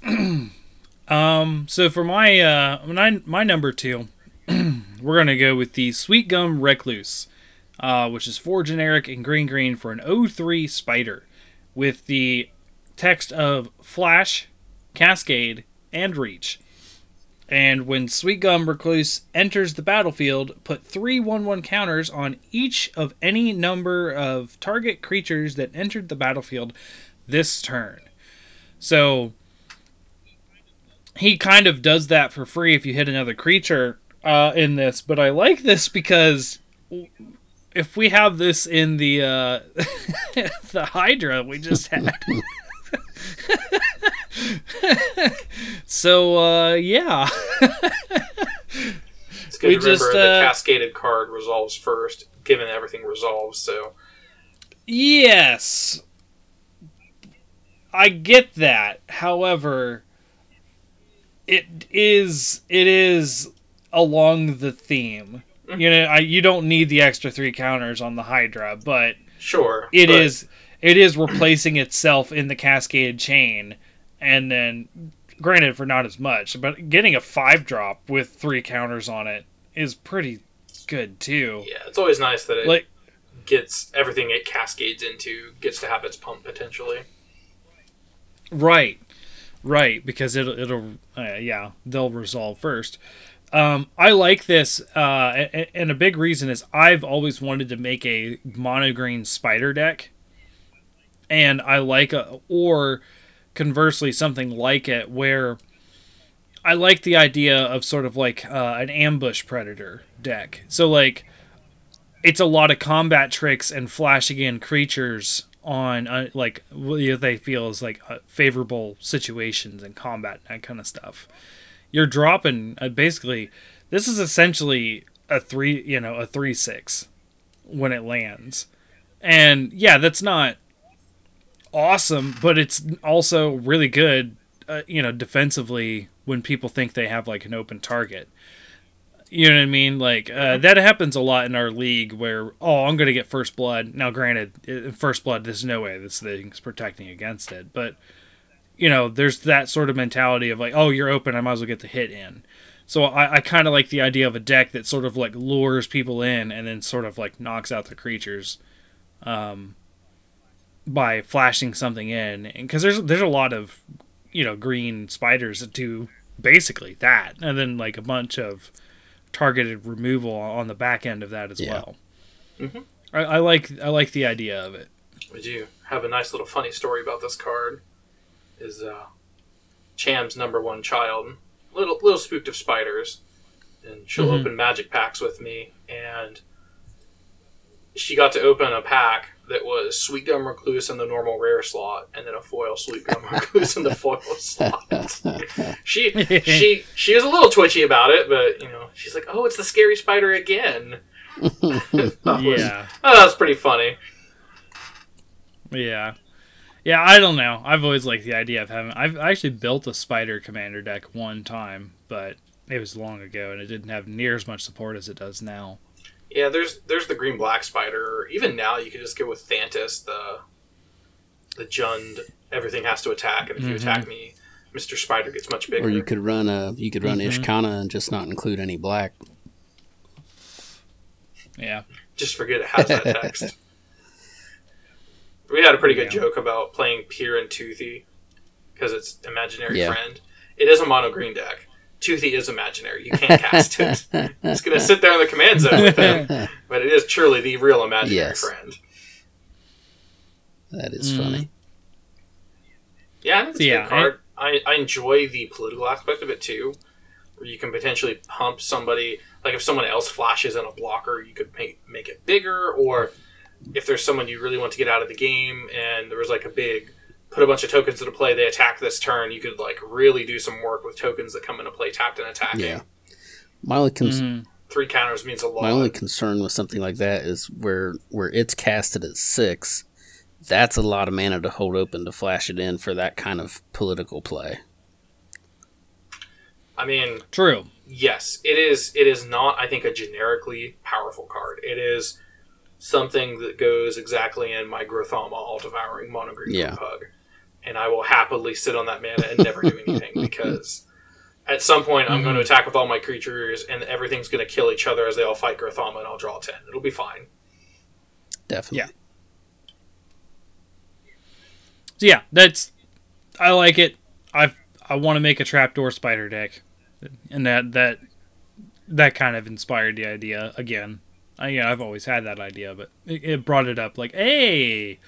Um, so for my uh my, my number two, we're gonna go with the Sweet Gum Recluse, uh, which is four generic and green green for an 03 spider, with the text of Flash, Cascade, and Reach. And when Sweet Gum Recluse enters the battlefield, put three 1 1 counters on each of any number of target creatures that entered the battlefield this turn. So he kind of does that for free if you hit another creature uh, in this. But I like this because if we have this in the uh, the Hydra we just had. so uh, yeah, It's good We to remember just, the uh, cascaded card resolves first, given everything resolves. So Yes. I get that. However, it is it is along the theme. You know, I, you don't need the extra three counters on the Hydra, but sure, it but- is it is replacing itself in the cascade chain and then granted for not as much, but getting a 5 drop with three counters on it is pretty good too. Yeah, it's always nice that it Like gets everything it cascades into gets to have its pump potentially. Right, right, because it'll it'll uh, yeah they'll resolve first. Um, I like this, uh, and, and a big reason is I've always wanted to make a mono green spider deck, and I like a or conversely something like it where I like the idea of sort of like uh, an ambush predator deck. So like it's a lot of combat tricks and flashing in creatures on uh, like what they feel is like uh, favorable situations and combat and that kind of stuff. You're dropping uh, basically this is essentially a three you know a three six when it lands, and yeah that's not awesome, but it's also really good. Uh, you know defensively when people think they have like an open target. You know what I mean? Like uh, that happens a lot in our league where oh I'm gonna get first blood. Now granted, first blood there's no way this thing's protecting against it, but you know there's that sort of mentality of like oh you're open I might as well get the hit in. So I, I kind of like the idea of a deck that sort of like lures people in and then sort of like knocks out the creatures, um, by flashing something in because there's there's a lot of you know green spiders that do basically that and then like a bunch of targeted removal on the back end of that as Yeah. well. Mhm. I, I like I like the idea of it. We do have a nice little funny story about this card. Is uh, Cham's number one child, little little spooked of spiders, and she'll Mhm. open magic packs with me, and she got to open a pack that was Sweet Gum Recluse in the normal rare slot, and then a foil Sweet Gum Recluse in the foil slot. she she she was a little twitchy about it, but you know she's like, "Oh, it's the scary spider again." That was- Yeah. oh, that's pretty funny. Yeah. Yeah, I don't know. I've always liked the idea of having. I've actually built a spider commander deck one time, but it was long ago and it didn't have near as much support as it does now. Yeah, there's there's the green black spider. Even now, you could just go with Thantis, the the Jund. Everything has to attack, and if you Mhm. attack me, Mister Spider gets much bigger. Or you could run a you could run Mhm. Ishkanah and just not include any black. Yeah. just forget it has that text. we had a pretty good Yeah. joke about playing Pir and Toothy because it's imaginary Yeah. friend. It is a mono green deck. Toothy is imaginary. You can't cast it. It's gonna sit there in the command zone with him, but it is truly the real imaginary Yes. friend. That is Mhm. funny. Yeah, it's a Yeah, good card. I, I enjoy the political aspect of it too, where you can potentially pump somebody. Like if someone else flashes in a blocker, you could make make it bigger. Or if there's someone you really want to get out of the game, and there was like a big put a bunch of tokens into play, they attack this turn. You could like really do some work with tokens that come into play tapped and attacking. Yeah. My only con- Mhm. Three counters means a lot. my only concern with something like that is where where it's casted at six. That's a lot of mana to hold open to flash it in for that kind of political play. I mean, True. yes, it is. It is not. I think a generically powerful card. It is something that goes exactly in my Grothama all devouring mono green Yeah. pug, and I will happily sit on that mana and never do anything because at some point I'm going to mm-hmm. attack with all my creatures and everything's going to kill each other as they all fight Grothama and I'll draw ten. It'll be fine. Definitely. Yeah. So yeah, that's I like it. I I want to make a trapdoor spider deck, and that that that kind of inspired the idea again. I, yeah, I've always had that idea, but it, it brought it up. Like, hey,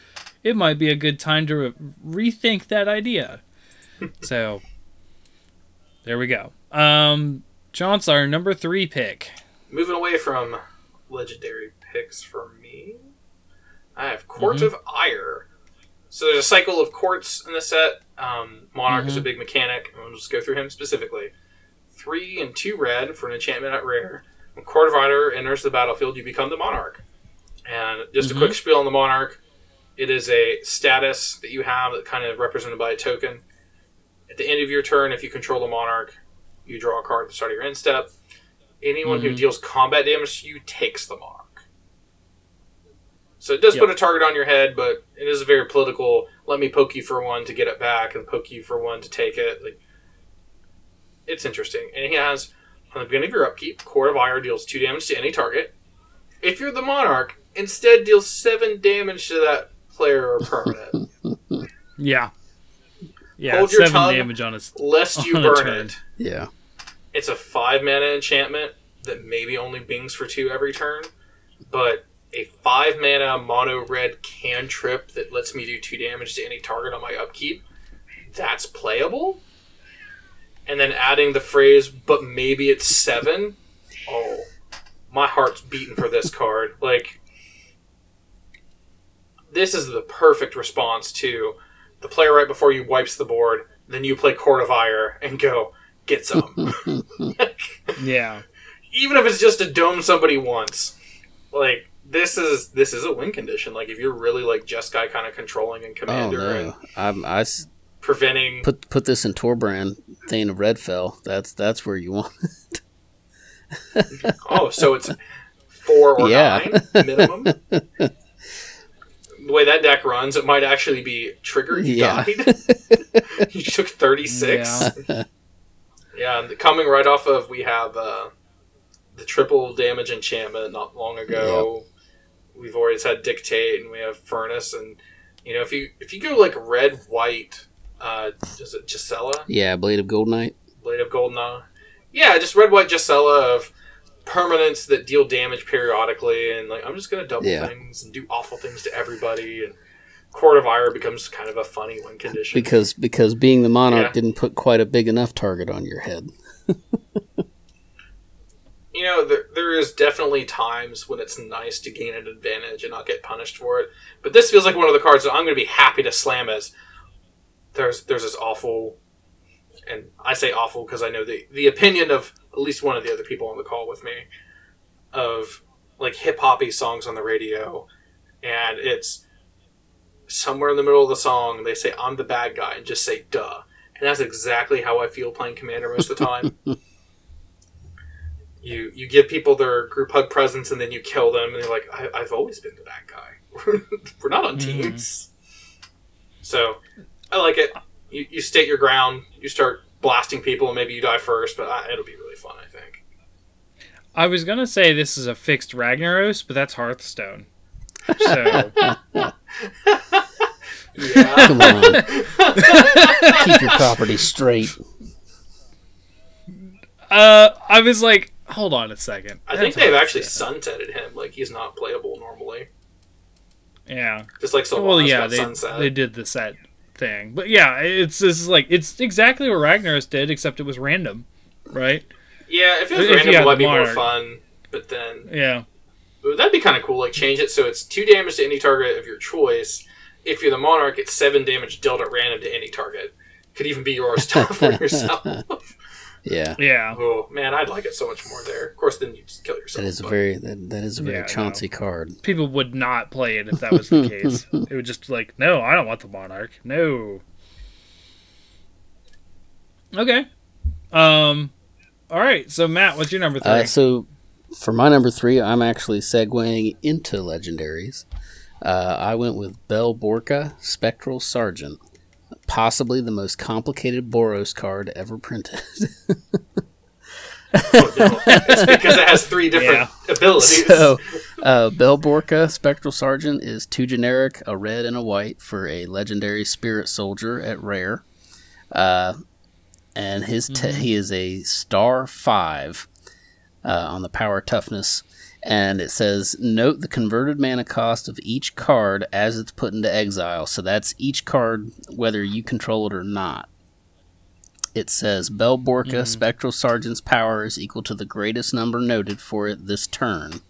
it might be a good time to re- rethink that idea. so there we go. Um, John's our number three pick. Moving away from legendary picks for me, I have Court of Ire. So there's a cycle of courts in the set. Um, Monarch is a big mechanic, and we'll just go through him specifically. Three and two red for an enchantment at rare. When Court of Ire enters the battlefield, you become the Monarch. And just Mhm. a quick spiel on the Monarch. It is a status that you have that kind of represented by a token. At the end of your turn, if you control the Monarch, you draw a card at the start of your end step. Anyone who Mhm. deals combat damage to you takes the Monarch. So it does Yep. put a target on your head, but it is a very political. Let me poke you for one to get it back, and poke you for one to take it. Like, it's interesting. And he has on the beginning of your upkeep, Court of Ire deals two damage to any target. If you're the Monarch, instead deals seven damage to that player or permanent, Yeah. Yeah, Hold your seven tongue. damage on its. lest you On a burn turn. it. Yeah. It's a five mana enchantment that maybe only bings for two every turn, but a five mana mono red cantrip that lets me do two damage to any target on my upkeep. That's playable. And then adding the phrase, but maybe it's seven. Oh, my heart's beating for this card. Like, this is the perfect response to the player right before you wipes the board. Then you play Court of Ire and go get some. Yeah. Even if it's just to dome somebody once, like this is this is a win condition. Like if you're really like Jeskai kind of controlling and Oh commander and no. I'm, I s- preventing. put put this in Torbrand, Thane of Redfell. That's that's where you want. It. oh, so it's four or Yeah. nine minimum. The way that deck runs, it might actually be triggered. You Yeah. died. you took thirty six. Yeah, and coming right off of we have uh, the triple damage enchantment not long ago. We've always had dictate, and we have furnace, and you know if you if you go like red white, uh, is it Gisela yeah, Blade of Goldnight. Blade of Goldeneye? Yeah, just red white Gisela of permanents that deal damage periodically, and like I'm just gonna double Yeah. things and do awful things to everybody, and Court of Ire becomes kind of a funny win condition. Because because being the monarch Yeah. didn't put quite a big enough target on your head. you know, there, there is definitely times when it's nice to gain an advantage and not get punished for it. But this feels like one of the cards that I'm going to be happy to slam as. There's there's this awful, and I say awful because I know the the opinion of at least one of the other people on the call with me, of like hip hoppy songs on the radio, and it's somewhere in the middle of the song they say I'm the bad guy and just say duh, and that's exactly how I feel playing Commander most of the time. You you give people their group hug presents and then you kill them and they're like I, i've always been the bad guy. We're not on Mhm. teams. So i like it. You, you state your ground. You start blasting people and maybe you die first but I, it'll be really fun i think I was gonna say this is a fixed Ragnaros, but that's Hearthstone. So yeah Come on, keep your property straight. uh I was like, hold on a second. i think they've actually Hearthstone. sunsetted him like he's not playable normally Yeah. just like Sylvanas well yeah, got they, sunset they did the set thing. But yeah, it's this is like it's exactly what Ragnaros did, except it was random. Right? Yeah if it was If random had it might be more fun but then Yeah. That'd be kind of cool. Like change it so it's two damage to any target of your choice. If you're the monarch, it's seven damage dealt at random to any target. Could even be yours to for yourself. Yeah, Yeah. oh man, I'd like it so much more there. Of course, then you just kill yourself. that is a very that, that is a very Yeah, I Chauncey card. People would not play it if that was the case. It would just like, no, I don't want the monarch. No. Okay. Um all right, so Matt, what's your number three? Uh, so for my number three, I'm actually segueing into legendaries. Uh, I went with Bell Borca Spectral Sergeant, possibly the most complicated Boros card ever printed. Oh, no. it's because it has three different abilities. so, uh, Bell Borca Spectral Sergeant is two generic, a red and a white for a legendary Spirit Soldier at rare. Uh, and his te- mm-hmm. he is a star five uh, on the power toughness. And it says, note the converted mana cost of each card as it's put into exile. So that's each card, whether you control it or not. It says, Bell Borca mm. Spectral Sergeant's power is equal to the greatest number noted for it this turn.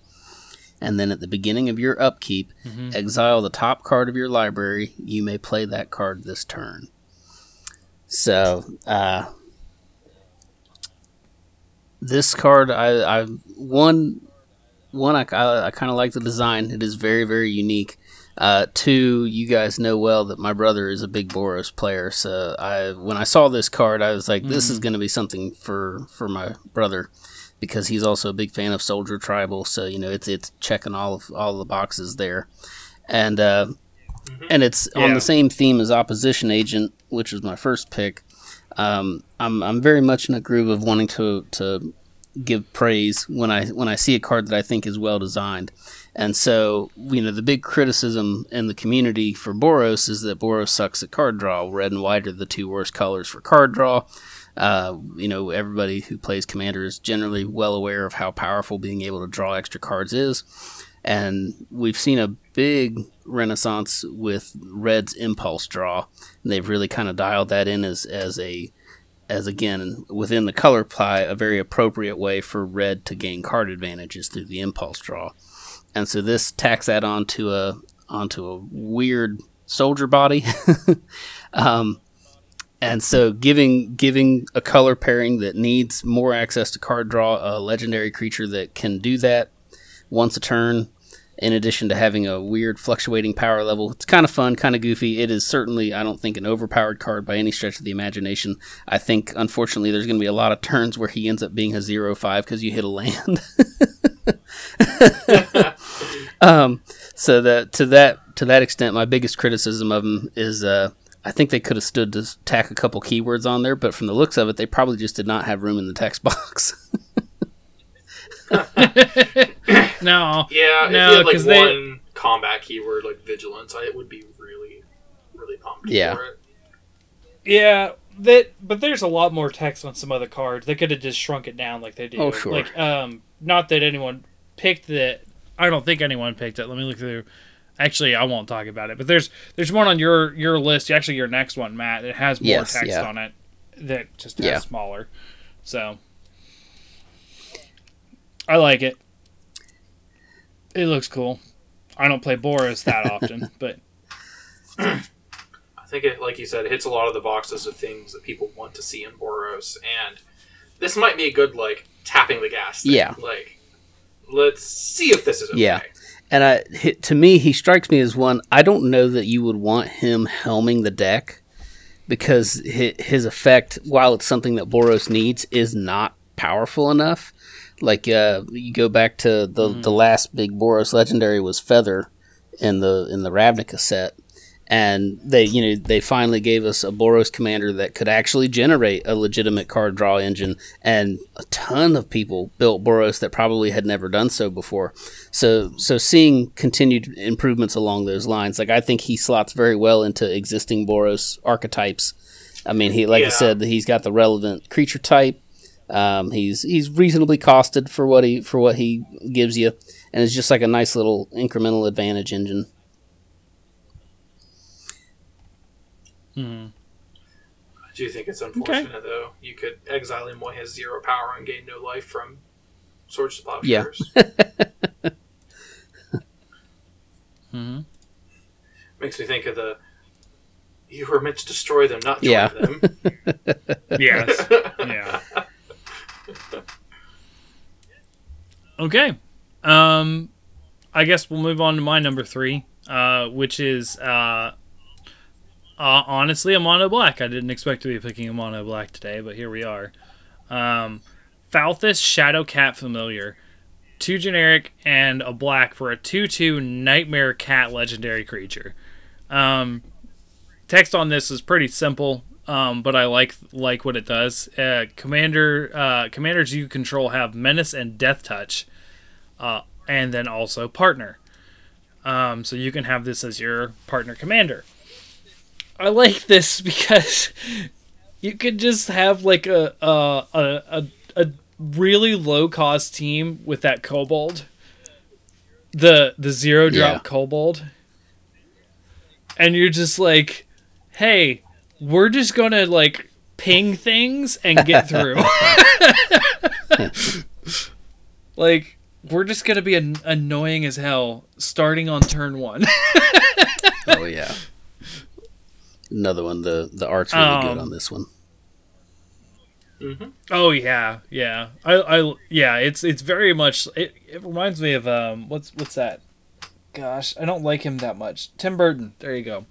And then at the beginning of your upkeep, mm-hmm. exile the top card of your library. You may play that card this turn. So, uh, this card, I, I one, one, I, I, I kind of like the design. It is very, very unique. Uh, two, you guys know well that my brother is a big Boros player, so I when I saw this card, I was like, this is going to be something for for my brother because he's also a big fan of Soldier Tribal. So you know, it's it's checking all of all the boxes there, and uh, and it's on the same theme as Opposition Agent, which was my first pick. Um, I'm I'm very much in a groove of wanting to to give praise when I when I see a card that I think is well designed. And so, you know, the big criticism in the community for Boros is that Boros sucks at card draw. Red and white are the two worst colors for card draw. Uh, you know, everybody who plays Commander is generally well aware of how powerful being able to draw extra cards is. And we've seen a big renaissance with Red's impulse draw. And they've really kind of dialed that in as, as a as again within the color pie a very appropriate way for red to gain card advantages through the impulse draw and so this tacks that onto a onto a weird soldier body um, and so giving giving a color pairing that needs more access to card draw a legendary creature that can do that once a turn in addition to having a weird fluctuating power level. It's kind of fun, kind of goofy. It is certainly, I don't think, an overpowered card by any stretch of the imagination. I think, unfortunately, there's going to be a lot of turns where he ends up being a zero five because you hit a land. um, so that to that to that extent, my biggest criticism of him is uh, I think they could have stood to tack a couple keywords on there, but from the looks of it, they probably just did not have room in the text box. No. Yeah, No, if you had like 'cause they- one combat keyword like vigilance, I would be really, really pumped Yeah. for it. Yeah, that but there's a lot more text on some other cards. They could have just shrunk it down like they do. Oh, sure. Like um not that anyone picked the I don't think anyone picked it. Let me look through Actually, I won't talk about it. But there's there's one on your your list, actually your next one, Matt. It has more Yes, text yeah. on it that just has Yeah. smaller. So I like it. It looks cool. I don't play Boros that often, but I think it, like you said, it hits a lot of the boxes of things that people want to see in Boros, and this might be a good like tapping the gas. Thing. Yeah. like let's see if this is okay. Yeah. And I, to me, he strikes me as one. I don't know that you would want him helming the deck because his effect, while it's something that Boros needs, is not powerful enough. Like uh, you go back to the the last big Boros legendary was Feather in the in the Ravnica set, and they you know they finally gave us a Boros commander that could actually generate a legitimate card draw engine, and a ton of people built Boros that probably had never done so before. So so seeing continued improvements along those lines, like I think he slots very well into existing Boros archetypes. I mean, he like I said, he's got the relevant creature type. Um, he's he's reasonably costed for what he for what he gives you, and it's just like a nice little incremental advantage engine. hmm. I do think it's unfortunate though. You could exile him while he has zero power and gain no life from Swords to Yeah. Plowshares. hmm Makes me think of the you were meant to destroy them, not join Yeah. them. Yes. yeah. Okay. Um, I guess we'll move on to my number three, uh, which is uh, uh, honestly a mono black. I didn't expect to be picking a mono black today, but here we are. Um, Falthis Shadow Cat Familiar. Two generic and a black for a 2 2 Nightmare Cat legendary creature. Um, text on this is pretty simple, um, but I like like what it does. Uh, commander uh, commanders you control have menace and death touch, uh, and then also partner. Um, so you can have this as your partner commander. I like this because you could just have like a a a, a, really low cost team with that kobold. The the zero drop Yeah. kobold. And you're just like, hey, we're just gonna like ping things and get through. like, we're just gonna be an- annoying as hell starting on turn one. Oh yeah. Another one. The the art's really good Um, on this one. Mm-hmm. Oh yeah, yeah. I, I yeah. It's it's very much. It, it reminds me of um. What's what's that? Gosh, I don't like him that much. Tim Burton. There you go.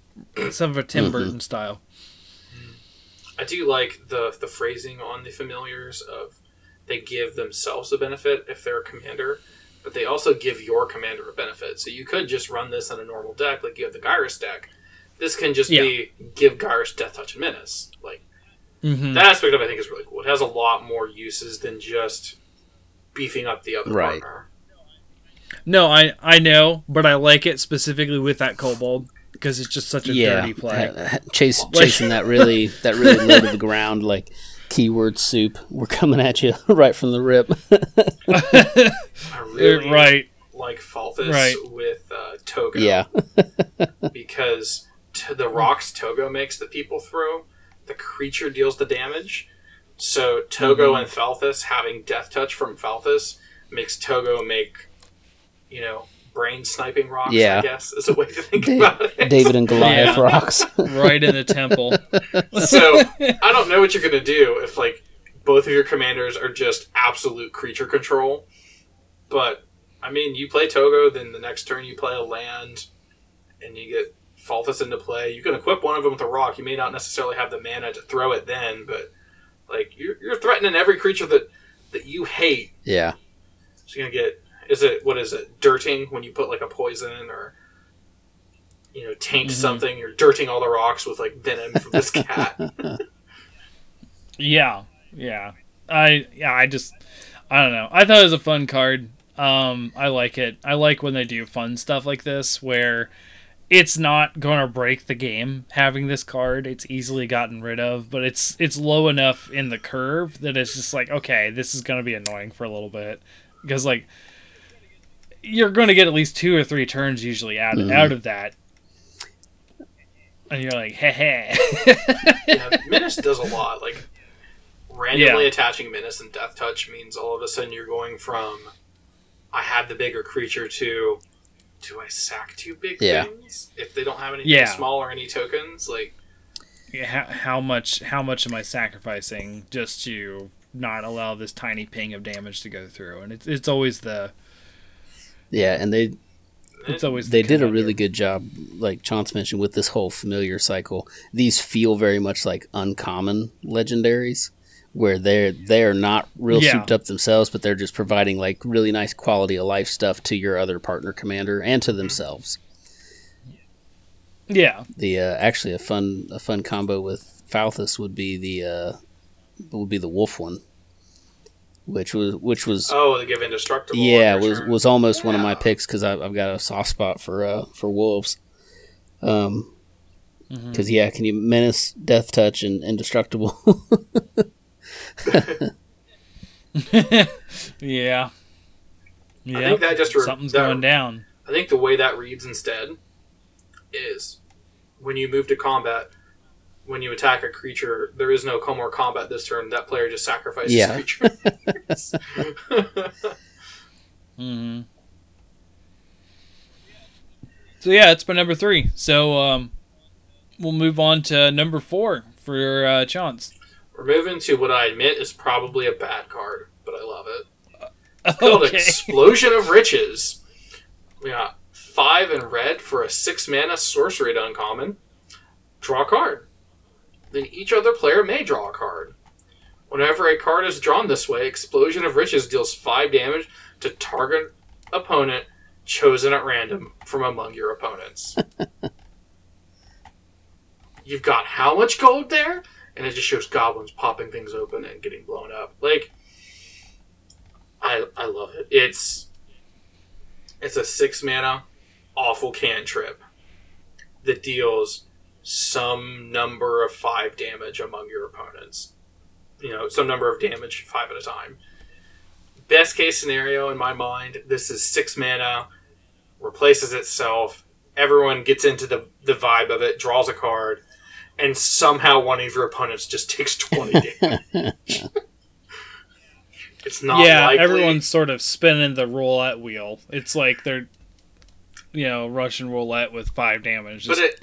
Some of a Tim Mhm. Burton style. I do like the the phrasing on the familiars of they give themselves a benefit if they're a commander, but they also give your commander a benefit. So you could just run this in a normal deck, like you have the Gyrus deck. This can just be give Gyrus Death Touch and Menace. Like Mm-hmm. that aspect of it, I think is really cool. It has a lot more uses than just beefing up the other Right. partner. No, I I know, but I like it specifically with that kobold because it's just such a yeah, dirty play. ha- ha- chase Like- chasing that really that really low to the ground like keyword soup. We're coming at you right from the rip. I really right. like Falthis Right. with uh, Toggo. yeah, because to the rocks Toggo makes that people throw, the creature deals the damage. So Toggo Mm-hmm. and Falthis having death touch from Falthis makes Toggo make, you know, brain sniping rocks. Yeah. I guess is a way to think Da- about it. David and Goliath Yeah. rocks. right in the temple. so I don't know what you're gonna do if like both of your commanders are just absolute creature control. But I mean, you play Toggo, then the next turn you play a land, and you get Falthis into play. You can equip one of them with a rock. You may not necessarily have the mana to throw it then, but like you're, you're threatening every creature that that you hate. yeah, So you're gonna get is it what is it dirting when you put like a poison or you know taint Mhm. something. You're dirting all the rocks with like venom from this cat. Yeah, yeah. I yeah. I just I don't know. I thought it was a fun card. Um, I like it. I like when they do fun stuff like this where it's not going to break the game having this card. It's easily gotten rid of, but it's it's low enough in the curve that it's just like okay, this is going to be annoying for a little bit because like you're going to get at least two or three turns usually out Mhm. out of that. And you're like, hey, hey. yeah, Menace does a lot. Like randomly Yeah. attaching Menace and Death Touch means all of a sudden you're going from I have the bigger creature to do I sack two big Yeah. things if they don't have anything Yeah. small or any tokens? Like Yeah, how, how much how much am I sacrificing just to not allow this tiny ping of damage to go through? And it's it's always the yeah, and they it's always they the did a really good job, like Chance mentioned, with this whole familiar cycle. These feel very much like uncommon legendaries, where they're they're not real Yeah. souped up themselves, but they're just providing like really nice quality of life stuff to your other partner commander and to themselves. yeah The uh, actually a fun a fun combo with Falthis would be the uh, would be the wolf one, which was which was oh, they give indestructible. yeah was turn. was almost one of my picks because I've got a soft spot for uh for wolves. Um, because yeah, can you menace, death touch, and indestructible? yeah yeah I think that just re- something's that- going down. I think the way that reads instead is when you move to combat, when you attack a creature, there is no come more combat this turn. That player just sacrifices Yeah. creatures. hmm So yeah, it's my number three. So um, we'll move on to number four for uh, Chance. We're moving to what I admit is probably a bad card, but I love it. It's called Okay. Explosion of Riches. We got five in red for a six mana sorcery to uncommon. Draw a card. Then each other player may draw a card. Whenever a card is drawn this way, Explosion of Riches deals five damage to target opponent chosen at random from among your opponents. You've got how much gold there? And it just shows goblins popping things open and getting blown up. Like, I I love it. It's it's a six mana awful cantrip that deals some number of five damage among your opponents. You know, some number of damage, five at a time. Best case scenario in my mind, this is six mana, replaces itself. Everyone gets into the, the vibe of it, draws a card, and somehow one of your opponents just takes 20 damage. it's not yeah, likely. everyone's sort of spinning the roulette wheel. It's like they're, you know, Russian roulette with five damage. But it,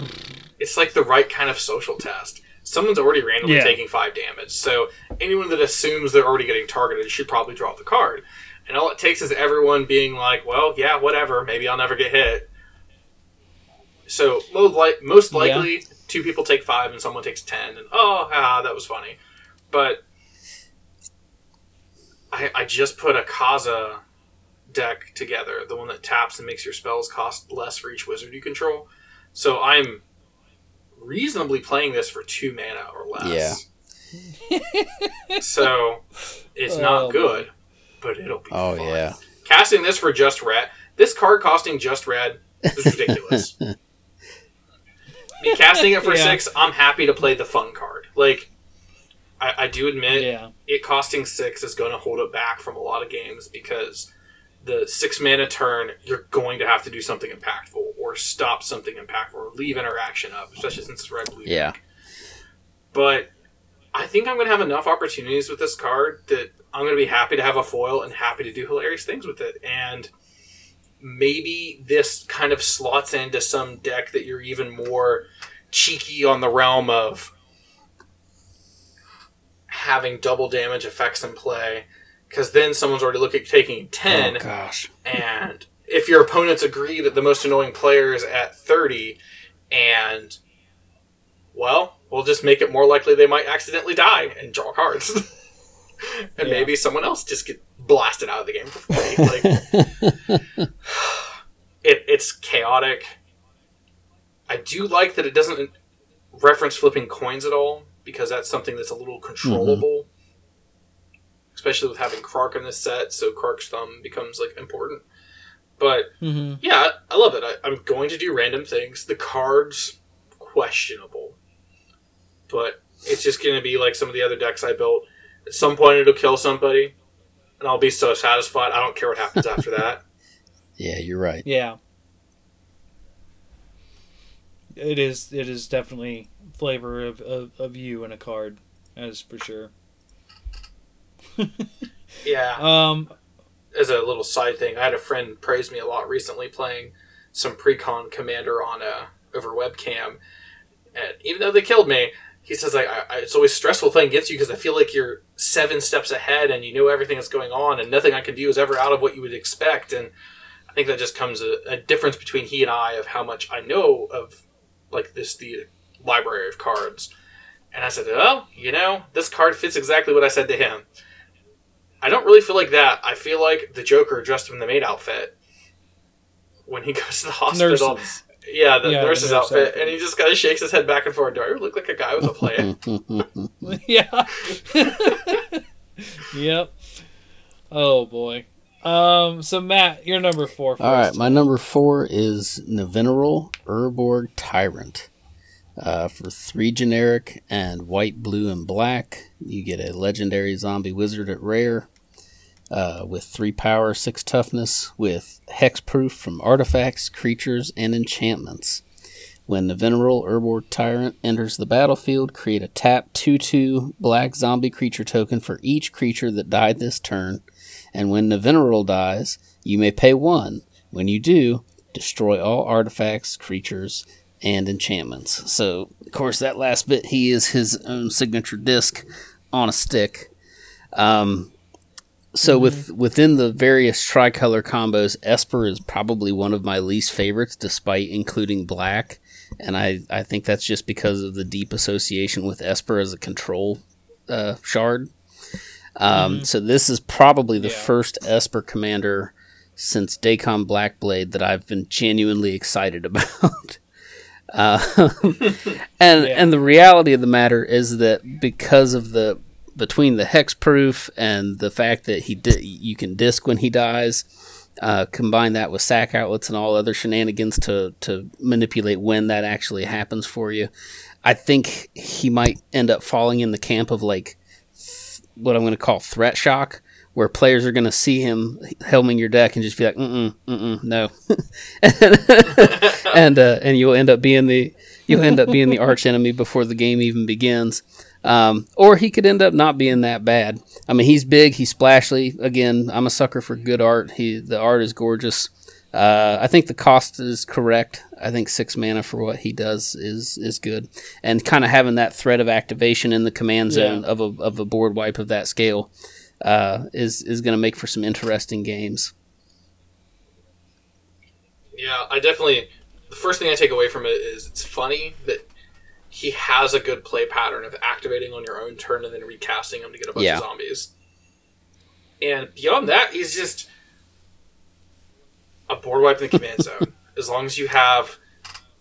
it's like the right kind of social test. someone's already randomly Yeah. taking five damage. So anyone that assumes they're already getting targeted should probably draw the card. And all it takes is everyone being like, "Well, yeah, whatever. Maybe I'll never get hit." So most, li- most Yeah. likely, two people take five and someone takes ten, and oh, ah, that was funny. But I, I just put a Kaza deck together, the one that taps and makes your spells cost less for each wizard you control. So I'm reasonably playing this for two mana or less. Yeah. so it's Oh, not boy. good, but it'll be Oh fun. yeah. Casting this for just red, this card costing just red is ridiculous. Me casting it for Yeah. six, I'm happy to play the fun card. Like, I, I do admit Yeah. it costing six is going to hold it back from a lot of games because the six mana turn, you're going to have to do something impactful or stop something impactful or leave interaction up, especially since it's red blue. Yeah. But I think I'm going to have enough opportunities with this card that I'm going to be happy to have a foil and happy to do hilarious things with it. And maybe this kind of slots into some deck that you're even more cheeky on the realm of having double damage effects in play. Because then someone's already looking at taking 10, Oh gosh. and if your opponents agree that the most annoying player is at 30 and well we'll just make it more likely they might accidentally die and draw cards. And Yeah. maybe someone else just get blasted out of the game for free. Like it, it's chaotic. I do like that it doesn't reference flipping coins at all because that's something that's a little mm-hmm. controllable especially with having Krark in this set so Krark's thumb becomes like important but Mm-hmm. yeah, I love it. I, I'm going to do random things. The cards, questionable. But it's just going to be like some of the other decks I built. At some point, it'll kill somebody, and I'll be so satisfied. I don't care what happens after that. Yeah, you're right. Yeah. It is. It is definitely flavor of, of, of you in a card, as for sure. Yeah. Um. As a little side thing, I had a friend praise me a lot recently playing some precon commander on a over webcam, and even though they killed me, he says like I, I, it's always stressful playing against you because I feel like you're seven steps ahead and you know everything that's going on and nothing I can do is ever out of what you would expect and I think that just comes a, a difference between he and I of how much I know of like this the library of cards and I said oh you know this card fits exactly what I said to him I don't really feel like that I feel like the Joker dressed him in the maid outfit when he goes to the hospital Nurses. yeah, the Yeah, the nurse's nurse outfit, outfit. and he just kind of shakes his head back and forth. Do I look like a guy with a plan? yeah. yep. Oh boy. Um. So Matt, you're number four. First. All right, my number four is Nevinyrral Urborg Tyrant. Uh, for three generic and white, blue, and black, you get a legendary zombie wizard at rare uh, with three power, six toughness, with hexproof from artifacts, creatures, and enchantments. When Nevinyrral Urborg Tyrant enters the battlefield, create a tap 2 2 black zombie creature token for each creature that died this turn. And when Nevinyrral dies, you may pay one. When you do, destroy all artifacts, creatures, and enchantments. So, of course, that last bit, he is his own signature disc on a stick. Um, so with within the various tricolor combos, Esper is probably one of my least favorites, despite including black, and I I think that's just because of the deep association with Esper as a control uh, shard. Um, So this is probably the Yeah. first Esper commander since Dakkon Blackblade that I've been genuinely excited about. Uh, and Yeah. and the reality of the matter is that because of the between the hex proof and the fact that he di- you can disc when he dies, uh, combine that with sack outlets and all other shenanigans to to manipulate when that actually happens for you. I think he might end up falling in the camp of like th- what I'm going to call threat shock, where players are going to see him helming your deck and just be like, mm mm, no, and uh, and you'll end up being the you'll end up being the arch enemy before the game even begins. Um, or he could end up not being that bad. I mean, he's big, he's splashly. Again, I'm a sucker for good art. He the art is gorgeous. Uh, I think the cost is correct. I think six mana for what he does is is good, and kind of having that threat of activation in the command zone of a of a board wipe of that scale uh, is is going to make for some interesting games. Yeah, I definitely. The first thing I take away from it is it's funny that he has a good play pattern of activating on your own turn and then recasting him to get a bunch Yeah. of zombies. And beyond that, he's just a board wipe in the command zone. As long as you have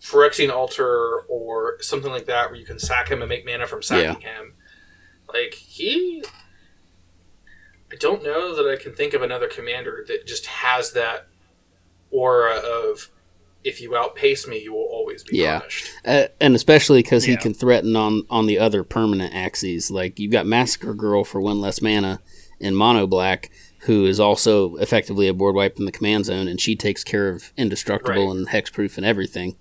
Phyrexian Altar or something like that where you can sack him and make mana from sacking him. Like, he. I don't know that I can think of another commander that just has that aura of if you outpace me, you will always be Yeah. punished. Uh, and especially because he can threaten on on the other permanent axes. Like you've got Massacre Girl for one less mana in Mono Black, who is also effectively a board wipe in the command zone, and she takes care of Indestructible Right. and Hexproof and everything.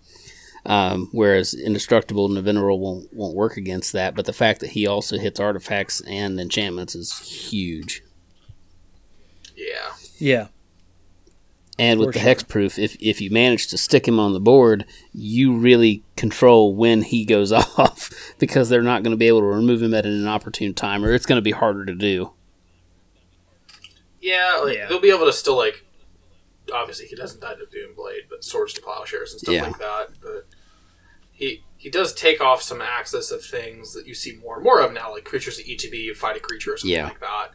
Um, whereas Indestructible and Venerable won't won't work against that. But the fact that he also hits artifacts and enchantments is huge. Yeah. Yeah. And with For the sure. hexproof, if if you manage to stick him on the board, you really control when he goes off because they're not going to be able to remove him at an inopportune time, or it's going to be harder to do. Yeah, like Yeah. they'll be able to still like. Obviously, he doesn't die to Doomblade, but swords to plowshares and stuff Yeah. like that. But he he does take off some access of things that you see more and more of now, like creatures that ETB, you fight a creature or something Yeah. like that.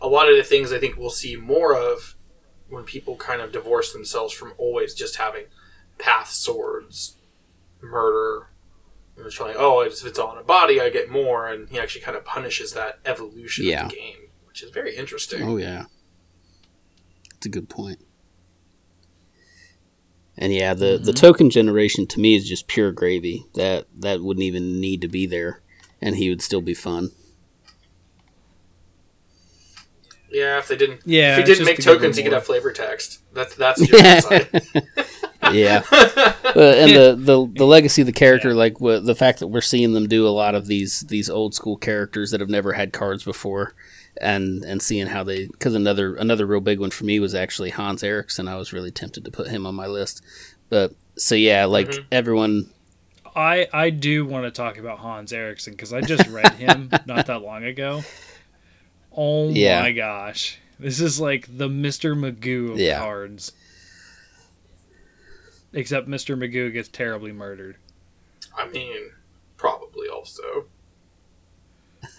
A lot of the things I think we'll see more of when people kind of divorce themselves from always just having path swords, murder. And it's like, oh, if it's on a body, I get more, and he actually kind of punishes that evolution Yeah. of the game, which is very interesting. Oh yeah, it's a good point. And yeah, the the mm-hmm. token generation to me is just pure gravy. That that wouldn't even need to be there, and he would still be fun. Yeah, if they didn't, Yeah, if he didn't make to tokens, them he could have flavor text. That's that's your insight. yeah. Uh, and the, the the legacy of the character, like wha- the fact that we're seeing them do a lot of these these old school characters that have never had cards before, and and seeing how they because another another real big one for me was actually Hans Eriksson. I was really tempted to put him on my list, but so yeah, like Mhm. everyone, I I do want to talk about Hans Eriksson because I just read him not that long ago. Oh Yeah. my gosh, this is like the Mister Magoo of Yeah. cards. Except Mister Magoo gets terribly murdered. I mean, probably also.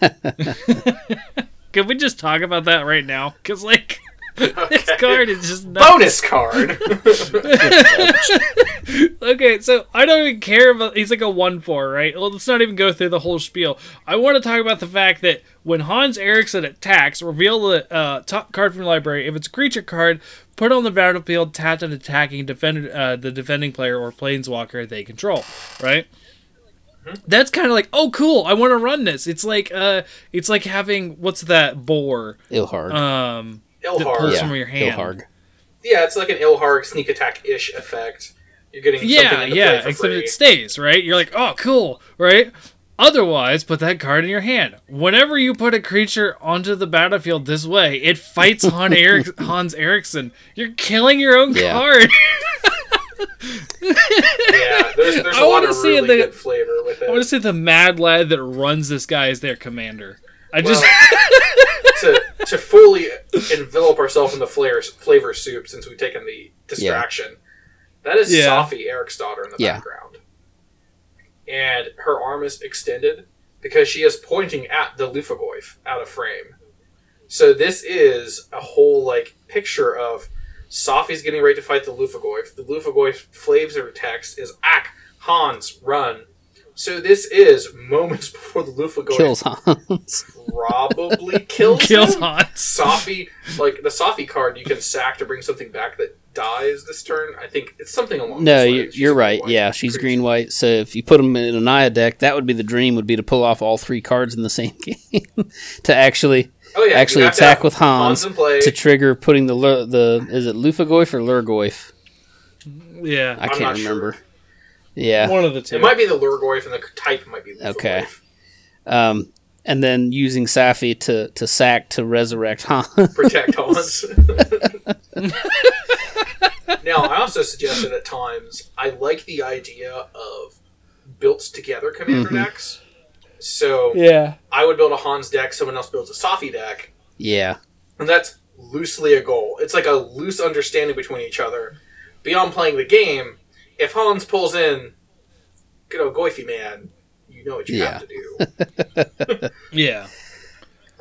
Could we just talk about that right now? Because like this card is just nuts. Bonus card. okay, so I don't even care about. He's like a one four, right? Well, let's not even go through the whole spiel. I want to talk about the fact that when Hans Eriksson attacks, reveal the uh, top card from the library. If it's a creature card, put it on the battlefield, tap an attacking defend uh, the defending player or planeswalker they control, right? That's kind of like, oh, cool! I want to run this. It's like, uh, it's like having what's that boar? Ilharg, Um, that pulls yeah, from your hand. Ilharg. Yeah, it's like an Ilharg sneak attack ish effect. You're getting Yeah, something yeah, for except free. it stays, right? You're like, oh, cool, right? Otherwise, put that card in your hand. Whenever you put a creature onto the battlefield this way, it fights Han Erik- Hans Eriksson. You're killing your own Yeah. card. yeah, there's, there's I a lot wanna of see really the- good flavor with it. I want to see the mad lad that runs this guy as their commander. I just, Well, to to fully envelop ourselves in the flavor flavor soup since we've taken the distraction. That is Yeah. Safi Eriksdottir in the Yeah. background, and her arm is extended because she is pointing at the Lufagoyf out of frame. So this is a whole like picture of Safi's getting ready to fight the Lufagoyf. The Lufagoyf flavor text is "Ack Hans run." So this is moments before the Lufagoyf kills Hans. probably kills kills him. Hans. Safi, like the Safi card, you can sack to bring something back that dies this turn. I think it's something along. No, those you're, you're right. green-white Yeah, she's creature. green white. So if you put them in an Naya deck, that would be the dream. Would be to pull off all three cards in the same game to actually Oh yeah, actually attack with Hans in play. to trigger putting the lur- the is it Lufagoyf or Lurgoyf? Yeah, I I'm can't remember. sure. Remember. Yeah. one of the two. it might be the Lurgoyf, and the type might be Lufagoyf. Okay. Um, and then using Safi to to sack to resurrect Hans. Protect Hans. now I also suggested at times I like the idea of built together commander Mhm. decks. So Yeah. I would build a Hans deck, someone else builds a Safi deck, Yeah. and that's loosely a goal. It's like a loose understanding between each other. Beyond playing the game, if Hans pulls in, good old Goify man, you know what you Yeah. have to do. Yeah.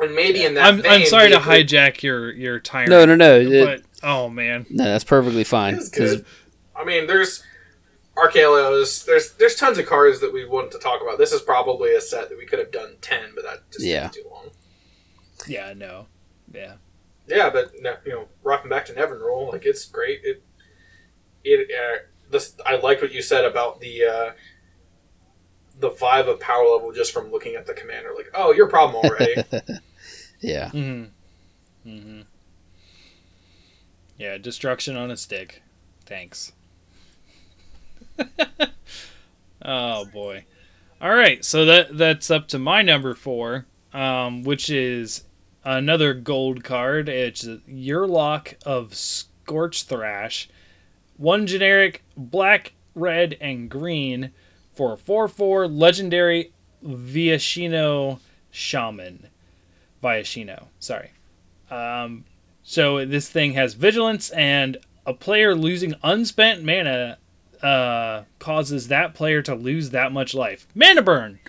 And maybe in that I'm, I'm sorry to a good- hijack your your tyrant. No, no, no. It- oh man. no, that's perfectly fine. Because. I mean, there's Archelos. There's there's tons of cards that we want to talk about. This is probably a set that we could have done ten, but that just Yeah. takes too long. Yeah. No. Yeah. Yeah, but you know, rocking back to Nevinyrral, like it's great. It it uh, this I like what you said about the uh, the vibe of power level just from looking at the commander. Like, oh, your problem already. yeah. Mm-hmm. Mm-hmm. Yeah. Destruction on a stick. Thanks. oh boy. All right. So that that's up to my number four, um, which is another gold card. It's your lock of Scorch Thrash. One generic black, red, and green for 4 4 legendary Viashino Shaman. Viashino, sorry. Um, so this thing has vigilance, and a player losing unspent mana uh, causes that player to lose that much life. Mana burn!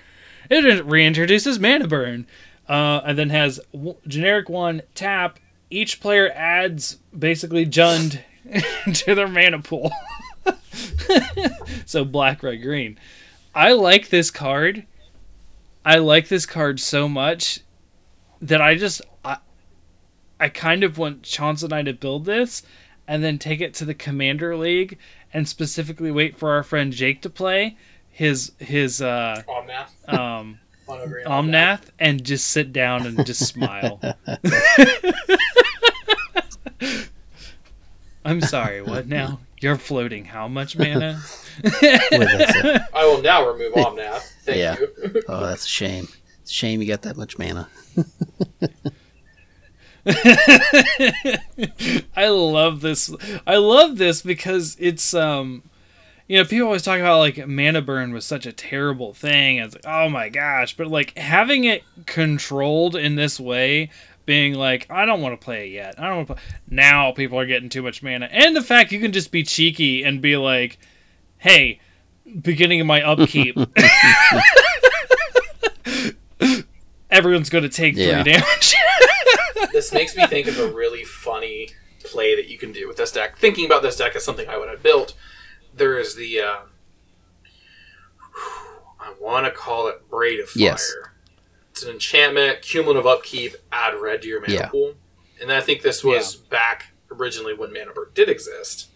It reintroduces mana burn. Uh, and then has w- generic one tap. Each player adds basically Jund to their mana pool. so black, red, green. I like this card. I like this card so much that I just I, I kind of want Chance and I to build this and then take it to the Commander League and specifically wait for our friend Jake to play his his uh Omnath. um Omnath and just sit down and just smile. I'm sorry, what now? You're floating how much mana? Boy, that's will now remove Omnath. Thank Yeah. you. oh, that's a shame. It's a shame you got that much mana. I love this. I love this because it's um you know, people always talk about like mana burn was such a terrible thing. It's like, oh my gosh, but like having it controlled in this way, being like, I don't want to play it yet. I don't want to play. Now people are getting too much mana, and the fact you can just be cheeky and be like, hey, beginning of my upkeep. Everyone's going to take three Yeah. damage. this makes me think of a really funny play that you can do with this deck. Thinking about this deck as something I would have built, there is the. Uh, I want to call it Braid of Fire. Yes. It's an enchantment, cumulative upkeep, add red to your mana Yeah. pool. And I think this was back originally when mana burn did exist.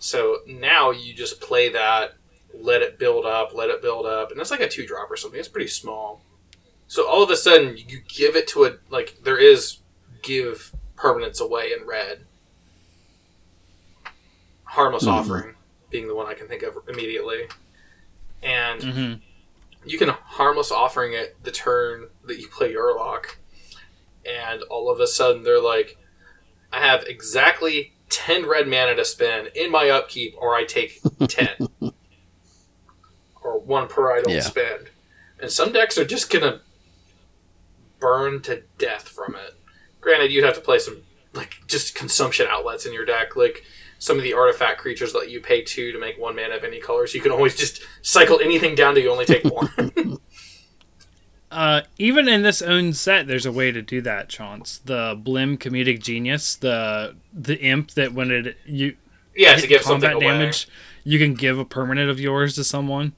So now you just play that, let it build up, let it build up, and that's like a two drop or something. It's pretty small. So all of a sudden you give it to a like there is give permanence away in red. Harmless Mhm. offering being the one I can think of immediately. And hmm you can harmless offering it the turn that you play Urlock, and all of a sudden they're like, I have exactly 10 red mana to spend in my upkeep, or I take 10. or one per I don't Yeah. spend. And some decks are just gonna burn to death from it. Granted, you'd have to play some, like, just consumption outlets in your deck, like some of the artifact creatures let you pay two to make one mana of any color, so you can always just cycle anything down to you only take one. Uh, even in this own set, there's a way to do that. Chance the Blim comedic genius, the the imp that when it you yeah, to hit give something combat away. damage, you can give a permanent of yours to someone.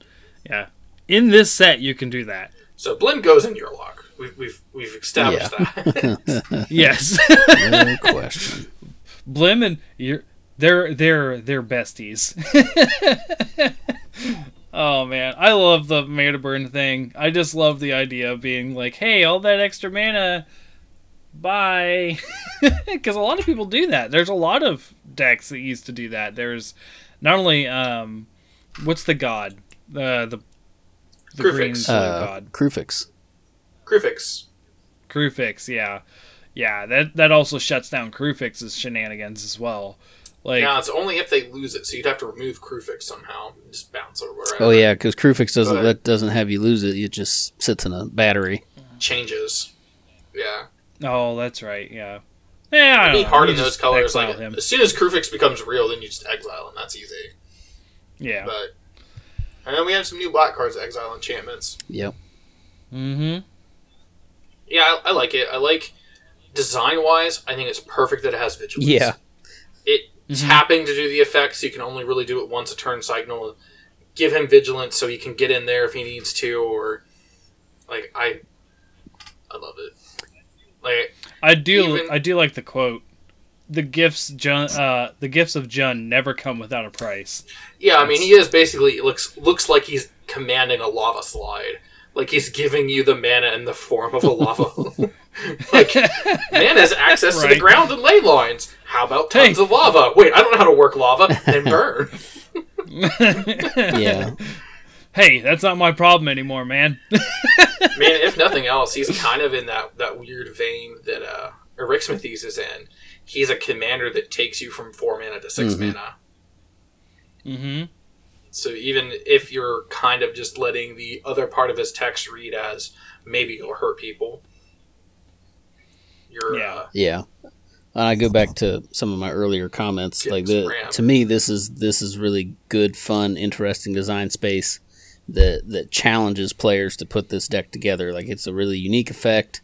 Yeah, in this set, you can do that. So Blim goes in your lock. We've we've we've established that. Yes, No question. Blim and you're they're they're they're besties. oh man, I love the mana burn thing. I just love the idea of being like, hey, all that extra mana, bye. Because a lot of people do that. There's a lot of decks that used to do that. There's not only um, what's the god, uh, the the Kruphix. green soil Uh, god, Kruphix. Kruphix. Kruphix. Yeah, yeah. That that also shuts down Kruphix's shenanigans as well. Like, now it's only if they lose it, so you'd have to remove Kruphix somehow, and just bounce it wherever. Oh yeah, because Kruphix doesn't But- that doesn't have you lose it. It just sits in a battery. changes. Yeah, oh, that's right. Yeah. Yeah, I it'd be don't know. hard You in those colors. Like him. as soon as Kruphix becomes real, then you just exile him. That's easy. Yeah. But and then we have some new black cards, exile enchantments. Yep. Mm-hmm. Yeah, I, I like it. I like design wise. I think it's perfect that it has vigilance. Yeah. it Mhm. tapping to do the effects. you can only really do it once a turn cycle. Give him vigilance so he can get in there if he needs to, or like I, I love it. Like I do. Even- I do like the quote. The gifts, Jund, uh, the gifts of Jund never come without a price. yeah, I mean he is basically looks looks like he's commanding a lava slide. Like he's giving you the mana in the form of a lava. like man has access to the ground and ley lines. How about tons Hey. of lava? Wait, I don't know how to work lava. Then burn. Yeah. Hey, that's not my problem anymore, man. Man, if nothing else, he's kind of in that, that weird vein that uh, Arixmethes is in. He's a commander that takes you from four mana to 6 Mhm. mana. mm-hmm. So even if you're kind of just letting the other part of his text read as maybe you'll hurt people, you're Yeah. uh, Yeah. And I go back to some of my earlier comments. Like the, to me, this is this is really good, fun, interesting design space that that challenges players to put this deck together. Like it's a really unique effect.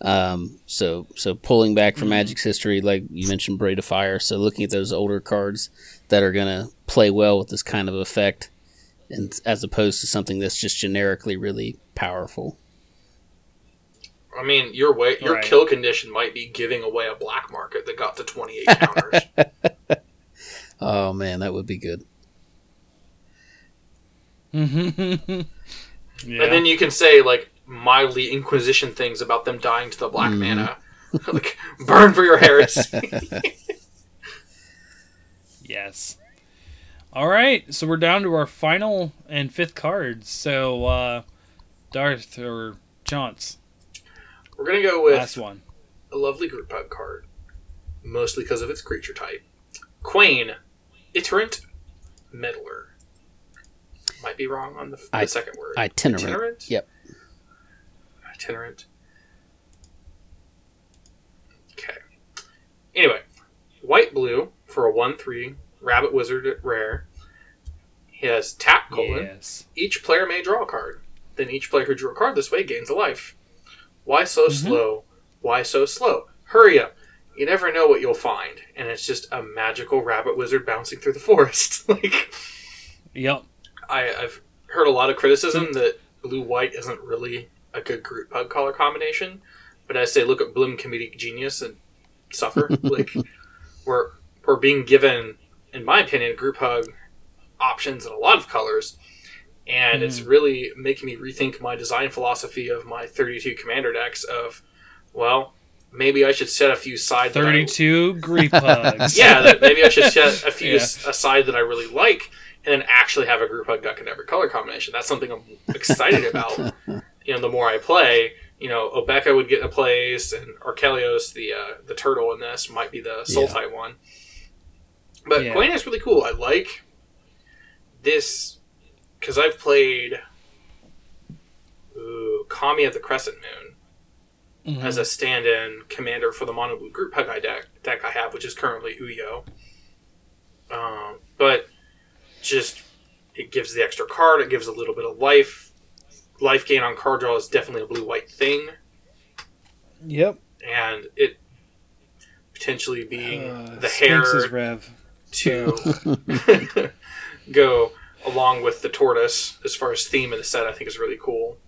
Um, so so pulling back from Mhm. Magic's history, like you mentioned, Braid of Fire. So looking at those older cards that are gonna play well with this kind of effect, and as opposed to something that's just generically really powerful. I mean, your way, your Right. kill condition might be giving away a black market that got to 28 counters. Oh man, that would be good. Mm-hmm. yeah. And then you can say like mildly Inquisition things about them dying to the black Mhm. mana, like burn for your heresy. Yes. All right, so we're down to our final and fifth cards. So, uh, Darth or Chance, We're gonna go with last one. a lovely group hug card, mostly because of its creature type. Kwain, iterant, meddler. Might be wrong on the, the I- second word. Itinerant. Itinerant. Yep. Itinerant. Okay. Anyway, white blue for a one three rabbit wizard at rare. He has tap colon. Yes. Each player may draw a card. Then each player who drew a card this way gains a life. Why so Mhm. slow? Why so slow? Hurry up. You never know what you'll find. And it's just a magical rabbit wizard bouncing through the forest. like Yep. I, I've heard a lot of criticism that blue white isn't really a good group hug color combination. But I say look at Blim Comedic Genius and suffer. like we're we're being given, in my opinion, group hug options in a lot of colors. And it's really making me rethink my design philosophy of my 32 commander decks of, well, maybe I should set a few side that I- Thirty-two grief hugs. yeah, that maybe I should set a few Yeah. s- aside that I really like, and then actually have a group hug deck in every color combination. That's something I'm excited about. You know, the more I play, you know, Obeka would get a place, and Archelos, the uh, the turtle in this, might be the soul Yeah. type one. But Yeah. Is really cool. I like this because I've played ooh, Kami of the Crescent Moon Mhm. as a stand-in commander for the mono blue group hug deck deck I have, which is currently Uyo. Um, but just it gives the extra card. It gives a little bit of life. Life gain on card draw is definitely a blue white thing, Yep. and it potentially being Uh, the Sphinx's hair Rev. To go along with the tortoise as far as theme of the set, I think is really cool.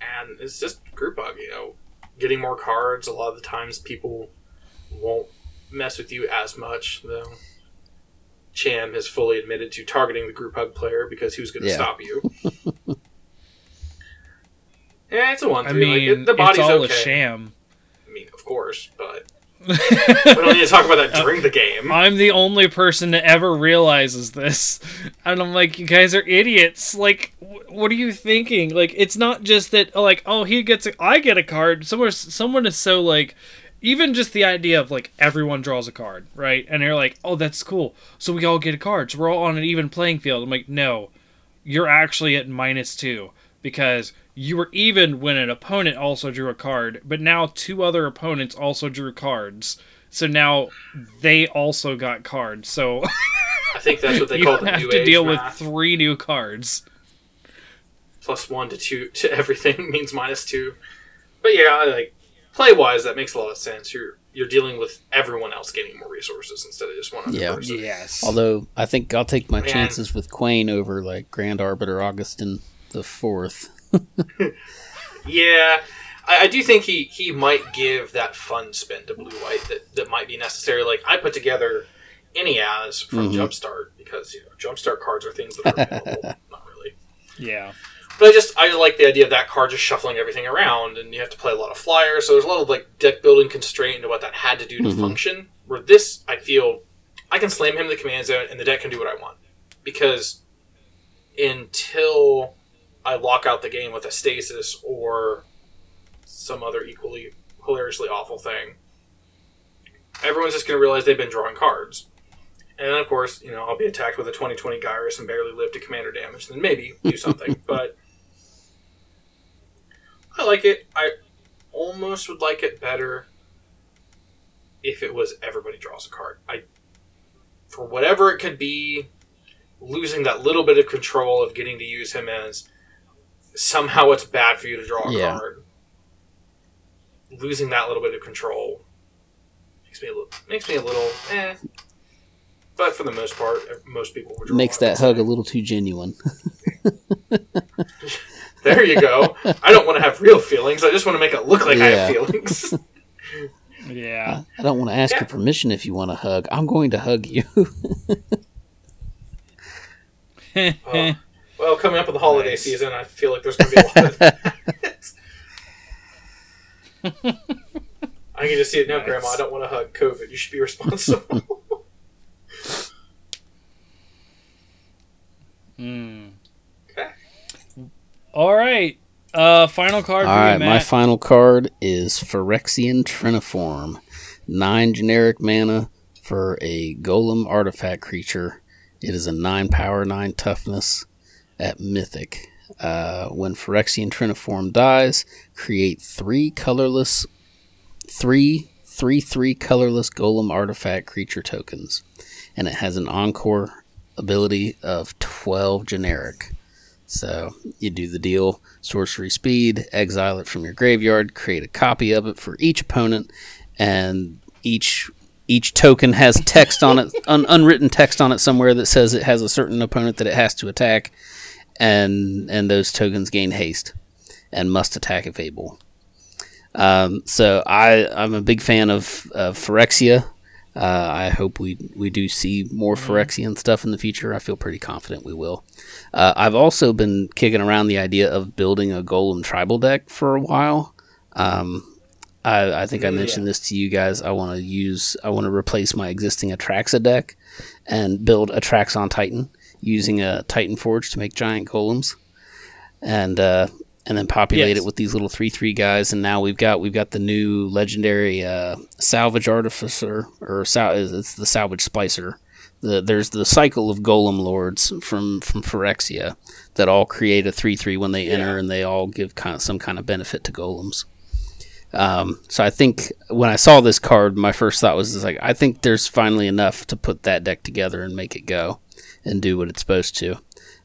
And it's just group hug, you know, getting more cards. A lot of the times people won't mess with you as much, though. Cham has fully admitted to targeting the group hug player because who's going to Yeah. stop you? yeah, it's a one I three. mean, like, it- the body's it's all okay. a sham. I mean, of course, but we don't need to talk about that during the game. I'm the only person that ever realizes this. And I'm like, you guys are idiots. Like, wh- what are you thinking? Like, it's not just that, like, oh, he gets a, I get a card. Someone, someone is so, like, even just the idea of like everyone draws a card, right? And they're like, oh, that's cool. So we all get a card. So we're all on an even playing field. I'm like, no, you're actually at minus two because you were even when an opponent also drew a card, but now two other opponents also drew cards. So now they also got cards. So I think that's what they you call the have to deal math. with three new cards. plus one to two to everything means minus two. But yeah, like play wise, that makes a lot of sense. You're you're dealing with everyone else getting more resources instead of just one other Yeah. person. Yes. Although I think I'll take my Man. chances with Kwain over like Grand Arbiter Augustin the Fourth. Yeah, I, I do think he he might give that fun spin to blue white that that might be necessary. Like I put together Enias from Mhm. Jumpstart because you know Jumpstart cards are things that are available. Not really. yeah. But I just I like the idea of that card just shuffling everything around, and you have to play a lot of flyers. So there's a lot of like deck building constraint into what that had to do to Mhm. function. Where this, I feel, I can slam him in the command zone, and the deck can do what I want because until I lock out the game with a stasis or some other equally hilariously awful thing, everyone's just going to realize they've been drawing cards. And then, of course, you know, I'll be attacked with a 2020 Gyrus and barely live to commander damage. Then maybe do something. but I like it. I almost would like it better if it was everybody draws a card. I, for whatever it could be, losing that little bit of control of getting to use him as somehow it's bad for you to draw a Yeah. card. Losing that little bit of control makes me a little makes me a little eh. But for the most part, most people would draw. Makes that hug say. a little too genuine. There you go. I don't want to have real feelings. I just want to make it look like I have feelings. Yeah. I don't want to ask Yeah. your permission if you want to hug. I'm going to hug you. Oh. Well, coming up with the holiday Nice. season, I feel like there's going to be a lot of. I can just see it now, Nice. Grandma. I don't want to hug COVID. You should be responsible. Hmm. okay. All right. Uh, final card All for you, right, my final card is Phyrexian Triniform. Nine generic mana for a Golem artifact creature. It is a nine power, nine toughness at Mythic. Uh, when Phyrexian Triniform dies, create three colorless, three, three, three colorless Golem artifact creature tokens. And it has an encore ability of 12 generic. So you do the deal sorcery speed, exile it from your graveyard, create a copy of it for each opponent, and each each token has text on it, un, unwritten text on it somewhere that says it has a certain opponent that it has to attack, and and those tokens gain haste and must attack if able. Um, so I I'm a big fan of, of Phyrexia. Uh, I hope we we do see more Phyrexian stuff in the future. I feel pretty confident we will. Uh, I've also been kicking around the idea of building a Golem tribal deck for a while. Um, I, I think I mentioned this to you guys. I want to use, I want to replace my existing Atraxa deck and build Atraxon Titan using a Titan Forge to make giant golems, and uh, and then populate Yes. it with these little three three guys. And now we've got we've got the new legendary uh, Salvage Artificer or sal- it's the Salvage Splicer. The, there's the cycle of golem lords from from Phyrexia that all create a three three when they enter, and they all give kind of some kind of benefit to golems. Um, so I think when I saw this card, my first thought was like, I think there's finally enough to put that deck together and make it go and do what it's supposed to.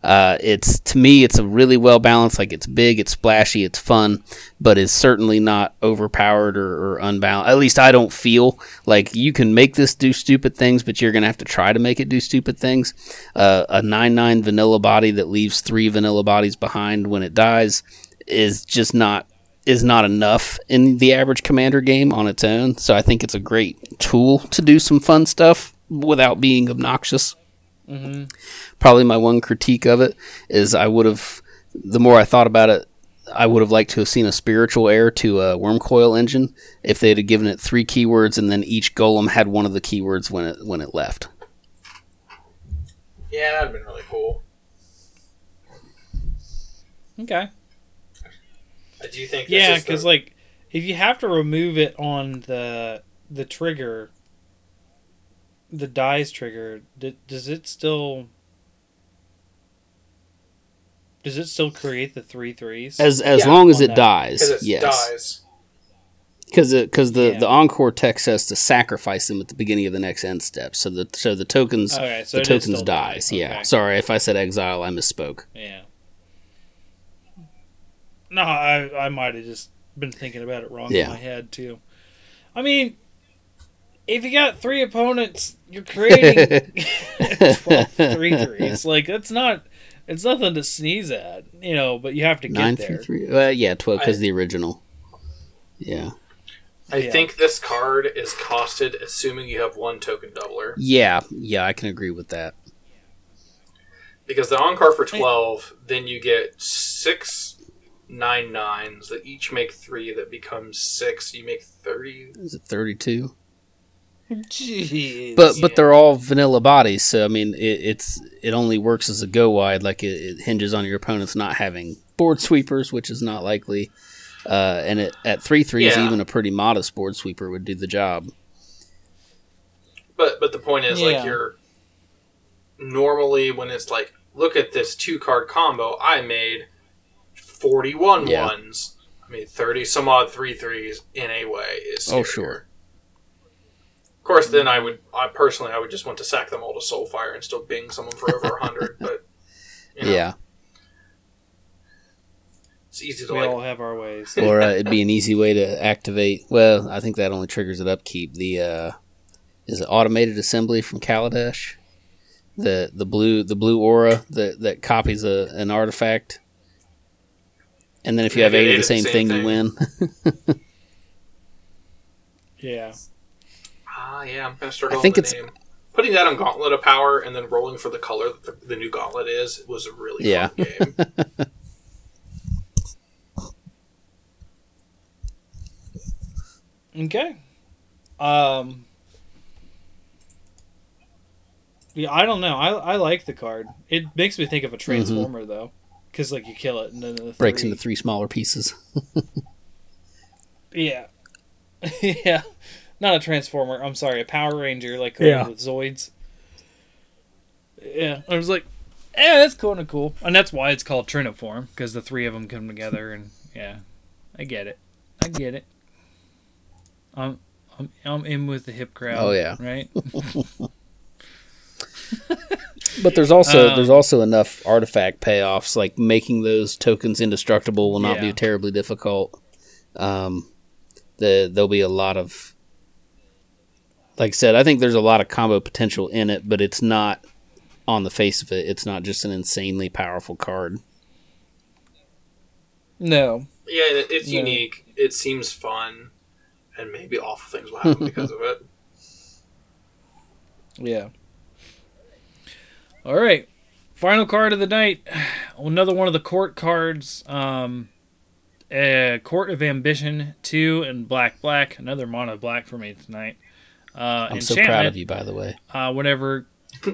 Uh, it's to me, it's a really well balanced. Like it's big, it's splashy, it's fun, but it's certainly not overpowered or, or unbalanced. At least I don't feel like you can make this do stupid things, but you're gonna have to try to make it do stupid things. Uh, a nine nine vanilla body that leaves three vanilla bodies behind when it dies is just not is not enough in the average commander game on its own. So I think it's a great tool to do some fun stuff without being obnoxious. Mm-hmm. Probably my one critique of it is I would have, the more I thought about it, I would have liked to have seen a spiritual heir to a Wurmcoil Engine if they'd have given it three keywords and then each golem had one of the keywords when it when it left. Yeah, that'd have been really cool. Okay. I do think. This Yeah, is the- because like if you have to remove it on the the trigger, the dies trigger, d- does it still? Does it still create the three threes? As as Yeah, long as it that. dies, Because yes. Because because the, Yeah. the encore text says to sacrifice them at the beginning of the next end step. So the so the tokens okay, so the tokens dies. die. Yeah. Okay. Sorry if I said exile, I misspoke. Yeah. No, I I might have just been thinking about it wrong Yeah. in my head too. I mean, if you got three opponents, you're creating 12 three threes. Like that's not it's nothing to sneeze at, you know. But you have to get Nine there. three three. Well, yeah, twelve because the original. Yeah. I Yeah. think this card is costed assuming you have one token doubler. Yeah, yeah, I can agree with that. Because the on card for 12, then you get six nine nines that each make three, that becomes six. You make 30. Is it thirty two? Jeez. But but they're all vanilla bodies, so I mean it, it's it only works as a go wide. Like it, it hinges on your opponents not having board sweepers, which is not likely. Uh, and it, at three threes, Yeah. even a pretty modest board sweeper would do the job. But but the point is, Yeah. like, you're normally when it's like, look at this two card combo, I made 41 Yeah. ones. I mean, 30 some odd three threes in a way is. Oh, scarier. sure. Of course, then I would, I personally, I would just want to sack them all to Soulfire and still bing someone for over 100, but. You know, Yeah, It's easy to we like. all have our ways. or uh, it'd be an easy way to activate. Well, I think that only triggers at upkeep. The uh, is it automated assembly from Kaladesh? The the blue the blue aura that that copies a an artifact. And then if you Yeah, have if eight of the ate same, the thing, you win. Yeah. Ah, yeah, I'm gonna start I on think the it's- name. Putting that on Gauntlet of Power and then rolling for the color that the, the new Gauntlet is was a really Yeah. fun game. Okay. Um. Yeah, I don't know. I I like the card. It makes me think of a transformer though, because like you kill it and then the Breaks into three smaller pieces. Yeah. yeah. Not a transformer. I'm sorry, a Power Ranger like uh, Yeah. with Zoids. Yeah, I was like, yeah, that's kind of cool, and that's why it's called Triniform because the three of them come together, and yeah, I get it, I get it. I'm I'm I'm in with the hip crowd. Oh, yeah. right. But there's also Um, there's also enough artifact payoffs, like making those tokens indestructible will not be terribly difficult. Um, the there'll be a lot of, like I said, I think there's a lot of combo potential in it, but it's not on the face of it. It's not just an insanely powerful card. No. yeah, it, it's Yeah. unique. It seems fun, and maybe awful things will happen because of it. Yeah. All right. Final card of the night. Another one of the court cards. Um, uh, Court of Ambition 2 and Black Black. Another mono black for me tonight. Uh, I'm so proud of you, by the way. Uh, whenever.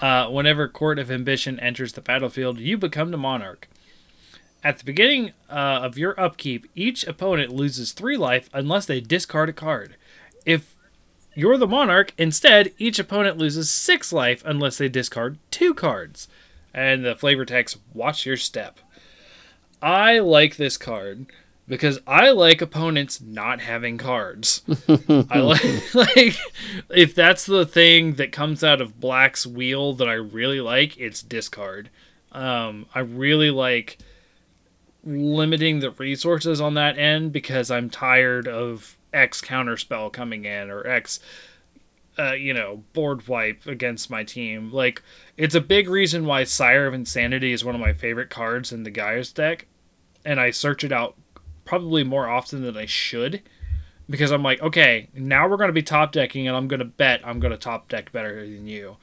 uh, whenever Court of Ambition enters the battlefield, you become the monarch. At the beginning uh, of your upkeep, each opponent loses three life unless they discard a card. If you're the monarch, instead, each opponent loses six life unless they discard two cards. And the flavor text, watch your step. I like this card because I like opponents not having cards. I like like if that's the thing that comes out of Black's wheel that I really like, it's discard. Um, I really like limiting the resources on that end because I'm tired of X counterspell coming in or X uh, you know, board wipe against my team. Like, it's a big reason why Sire of Insanity is one of my favorite cards in the Gyrus deck, and I search it out probably more often than I should because I'm like, okay, now we're going to be top decking, and I'm going to bet I'm going to top deck better than you.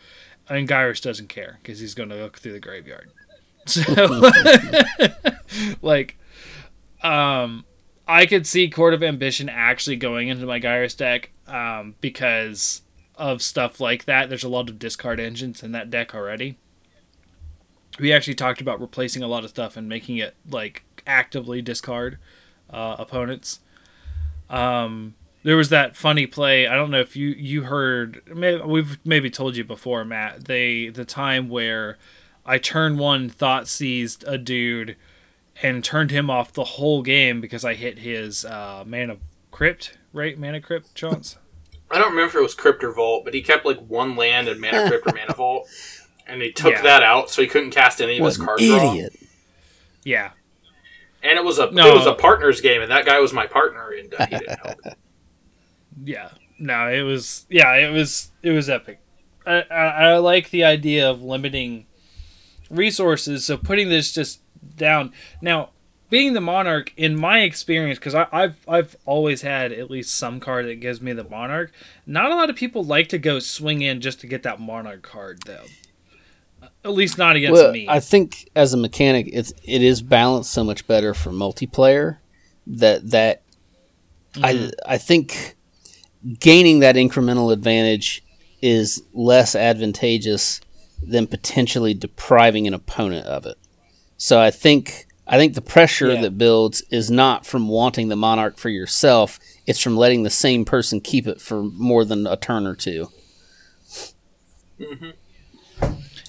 And Gyrus doesn't care because he's going to look through the graveyard. So, like, um, I could see Court of Ambition actually going into my Gyrus deck um, because of stuff like that. There's a lot of discard engines in that deck already. We actually talked about replacing a lot of stuff and making it like actively discard uh, opponents. Um, there was that funny play. I don't know if you you heard. Maybe, we've maybe told you before, Matt. They the time where I turned one, thought seized a dude, and turned him off the whole game because I hit his uh, mana crypt, right? Mana crypt chance. I don't remember if it was Crypt or Vault, but he kept like one land and Mana Crypt or Mana Vault, and he took Yeah. that out, so he couldn't cast any of What his an card draw. idiot! Yeah, And it was a No. it was a partners game, and that guy was my partner, and uh, he didn't help. yeah. No, it was yeah, it was it was epic. I, I, I like the idea of limiting resources. So putting this just down now, being the monarch, in my experience, because I've I've always had at least some card that gives me the monarch. Not a lot of people like to go swing in just to get that monarch card, though. At least not against Well, me. I think as a mechanic, it's it is balanced so much better for multiplayer that that Mm-hmm. I I think gaining that incremental advantage is less advantageous than potentially depriving an opponent of it. So I think I think the pressure Yeah. that builds is not from wanting the monarch for yourself; it's from letting the same person keep it for more than a turn or two.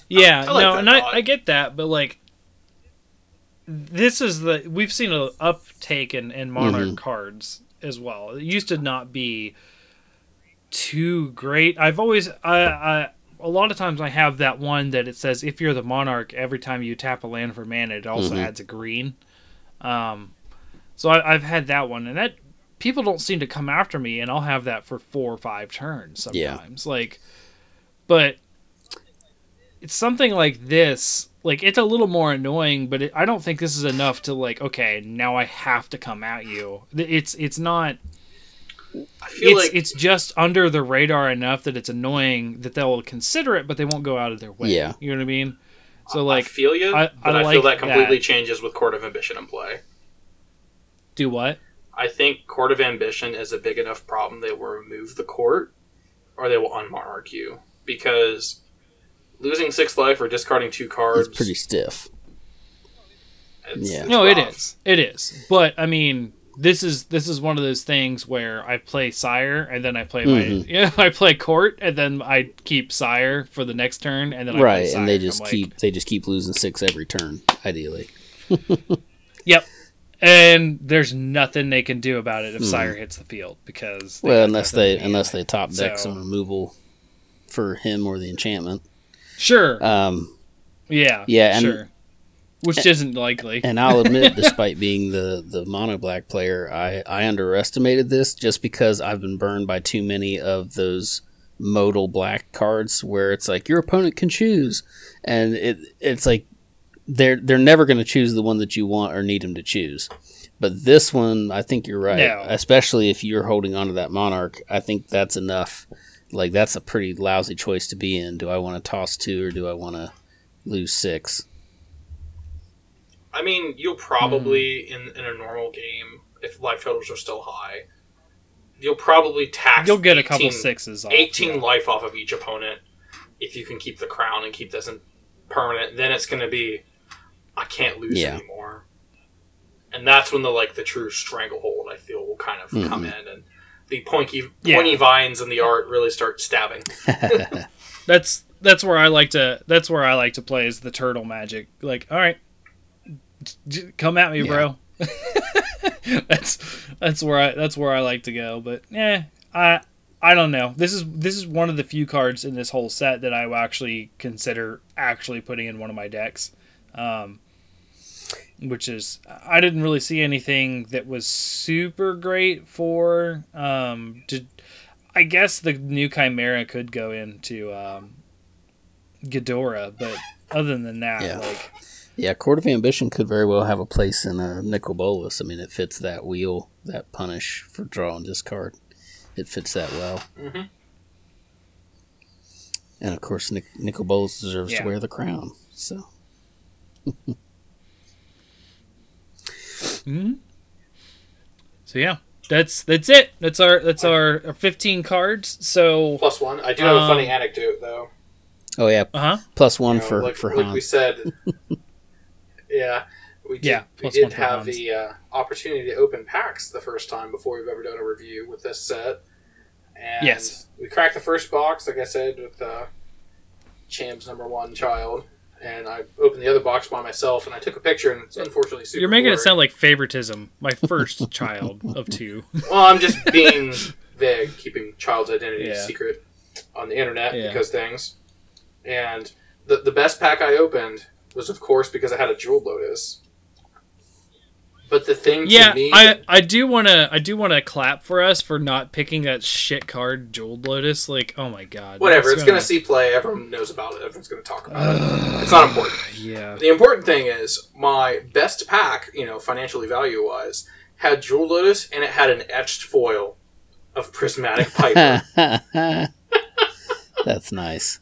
Yeah, I like no, that and I. I get that, but like, this is the we've seen an uptake in, in monarch Mhm. cards as well. It used to not be too great. I've always I, I a lot of times I have that one that it says if you're the monarch, every time you tap a land for mana, it also Mhm. adds a green. Um, so I, I've had that one, and that people don't seem to come after me, and I'll have that for four or five turns Yeah. sometimes. Like, but it's something like this. Like it's a little more annoying, but it, I don't think this is enough to like. Okay, now I have to come at you. It's it's not. I feel It's like it's just under the radar enough that it's annoying that they'll consider it, but they won't go out of their way. Yeah. you know what I mean. So I like, feel you, I- but I I, feel that completely that. changes with Court of Ambition in play. do what? I think Court of Ambition is a big enough problem they will remove the court, or they will unmonarch you because losing six life or discarding two cards. It's pretty stiff. it's- Yeah. it's No, it rough. is. It is. But I mean, this is this is one of those things where I play sire and then I play my Mhm. yeah I play court and then I keep sire for the next turn and then I right, sire. and they I'm just like, keep they just keep losing six every turn. Ideally, Yep. And there's nothing they can do about it if sire hits the field because they well, unless they to do. unless they top deck So- some removal for him or the enchantment. Sure Um, yeah yeah, and- sure which isn't likely and I'll admit, despite being the the mono black player, I I underestimated this just because I've been burned by too many of those modal black cards where it's like your opponent can choose, and it it's like they're they're never going to choose the one that you want or need them to choose. But this one, I think you're right. No. Especially if you're holding on to that monarch, I think that's enough. Like that's a pretty lousy choice to be in. Do I want to toss two or do I want to lose six? I mean, you'll probably Hmm. in in a normal game, if life totals are still high, you'll probably tax. you'll get a couple sixes off 18 yeah. life off of each opponent if you can keep the crown and keep this in permanent then it's going to be i can't lose Yeah. anymore and that's when the like the true stranglehold i feel will kind of come in and the pointy Yeah. pointy vines in the art really start stabbing that's that's where I like to that's where I like to play is the turtle magic. Like, all right, j- j- come at me, bro. that's that's where I that's where I like to go. But yeah, I I don't know. This is this is one of the few cards in this whole set that I will actually consider actually putting in one of my decks. Um, which is I didn't really see anything that was super great for um to I guess the new Chimera could go into um, Ghidorah, but other than that, Yeah. like Yeah, Court of Ambition could very well have a place in a Nicol Bolas. I mean, it fits that wheel, that punish for draw and discard. It fits that well. Mhm. And of course, Nic- Nicol Bolas deserves Yeah. to wear the crown. So mhm. so yeah, that's that's it. That's our that's our, our fifteen cards. So plus one i do have a funny Um, anecdote though Oh yeah, uh huh. plus one You know, for like, for like Han. we said yeah we did, Yeah, we did have Hans. the uh, opportunity to open packs the first time before we've ever done a review with this set. And Yes. we cracked the first box, like I said, with uh, Cham's number one child. And I opened the other box by myself, and I took a picture, and it's unfortunately super. You're making it sound like favoritism. My first child of two. Well, I'm just being vague, keeping child's identity Yeah. secret on the internet Yeah. because things. And the the best pack I opened was, of course, because I had a jeweled lotus. But the thing Yeah, to me, I I do want to I do want to clap for us for not picking that shit card Jeweled Lotus. Like, oh my god. whatever, it's gonna see play. Everyone knows about it. Everyone's gonna talk about it. It's not important. Yeah. The important thing is my best pack, you know, financially value wise, had jeweled lotus and it had an etched foil of prismatic piper. That's nice.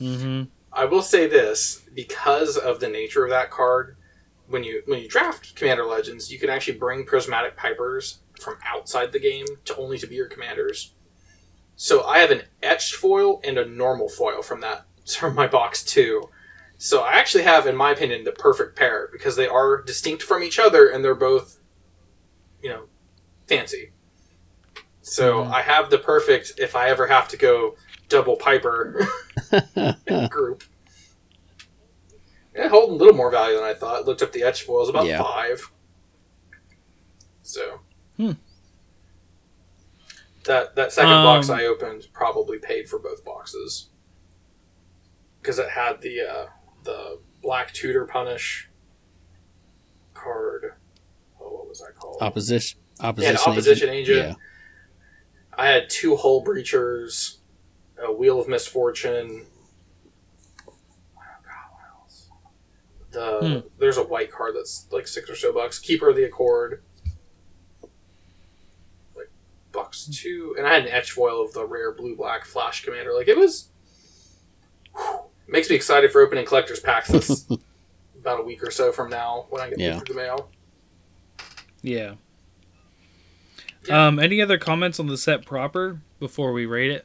Mm-hmm. I will say this because of the nature of that card. When you when you draft Commander Legends, you can actually bring prismatic pipers from outside the game to only to be your commanders. So I have an etched foil and a normal foil from that from my box too. So I actually have, in my opinion, the perfect pair because they are distinct from each other and they're both, you know, fancy. So Mhm. I have the perfect if I ever have to go double piper group. Yeah, holding a little more value than I thought. Looked up the etch foils, about Yeah. five. So Hmm. that that second box Um, I opened probably paid for both boxes because it had the uh, the black tutor punish card. Oh, what was that called? Opposition. Opposition. Yeah, opposition agent. Yeah. I had two hull breachers, a wheel of misfortune. Oh God, what else? The Hmm. there's a white card that's like six or so bucks. Keeper of the Accord, like bucks two, and I had an etch foil of the rare blue black flash commander. Like it was, whew, makes me excited for opening collectors packs. This about a week or so from now when I get Yeah. through the mail. Yeah. Yeah. Um. Any other comments on the set proper before we rate it?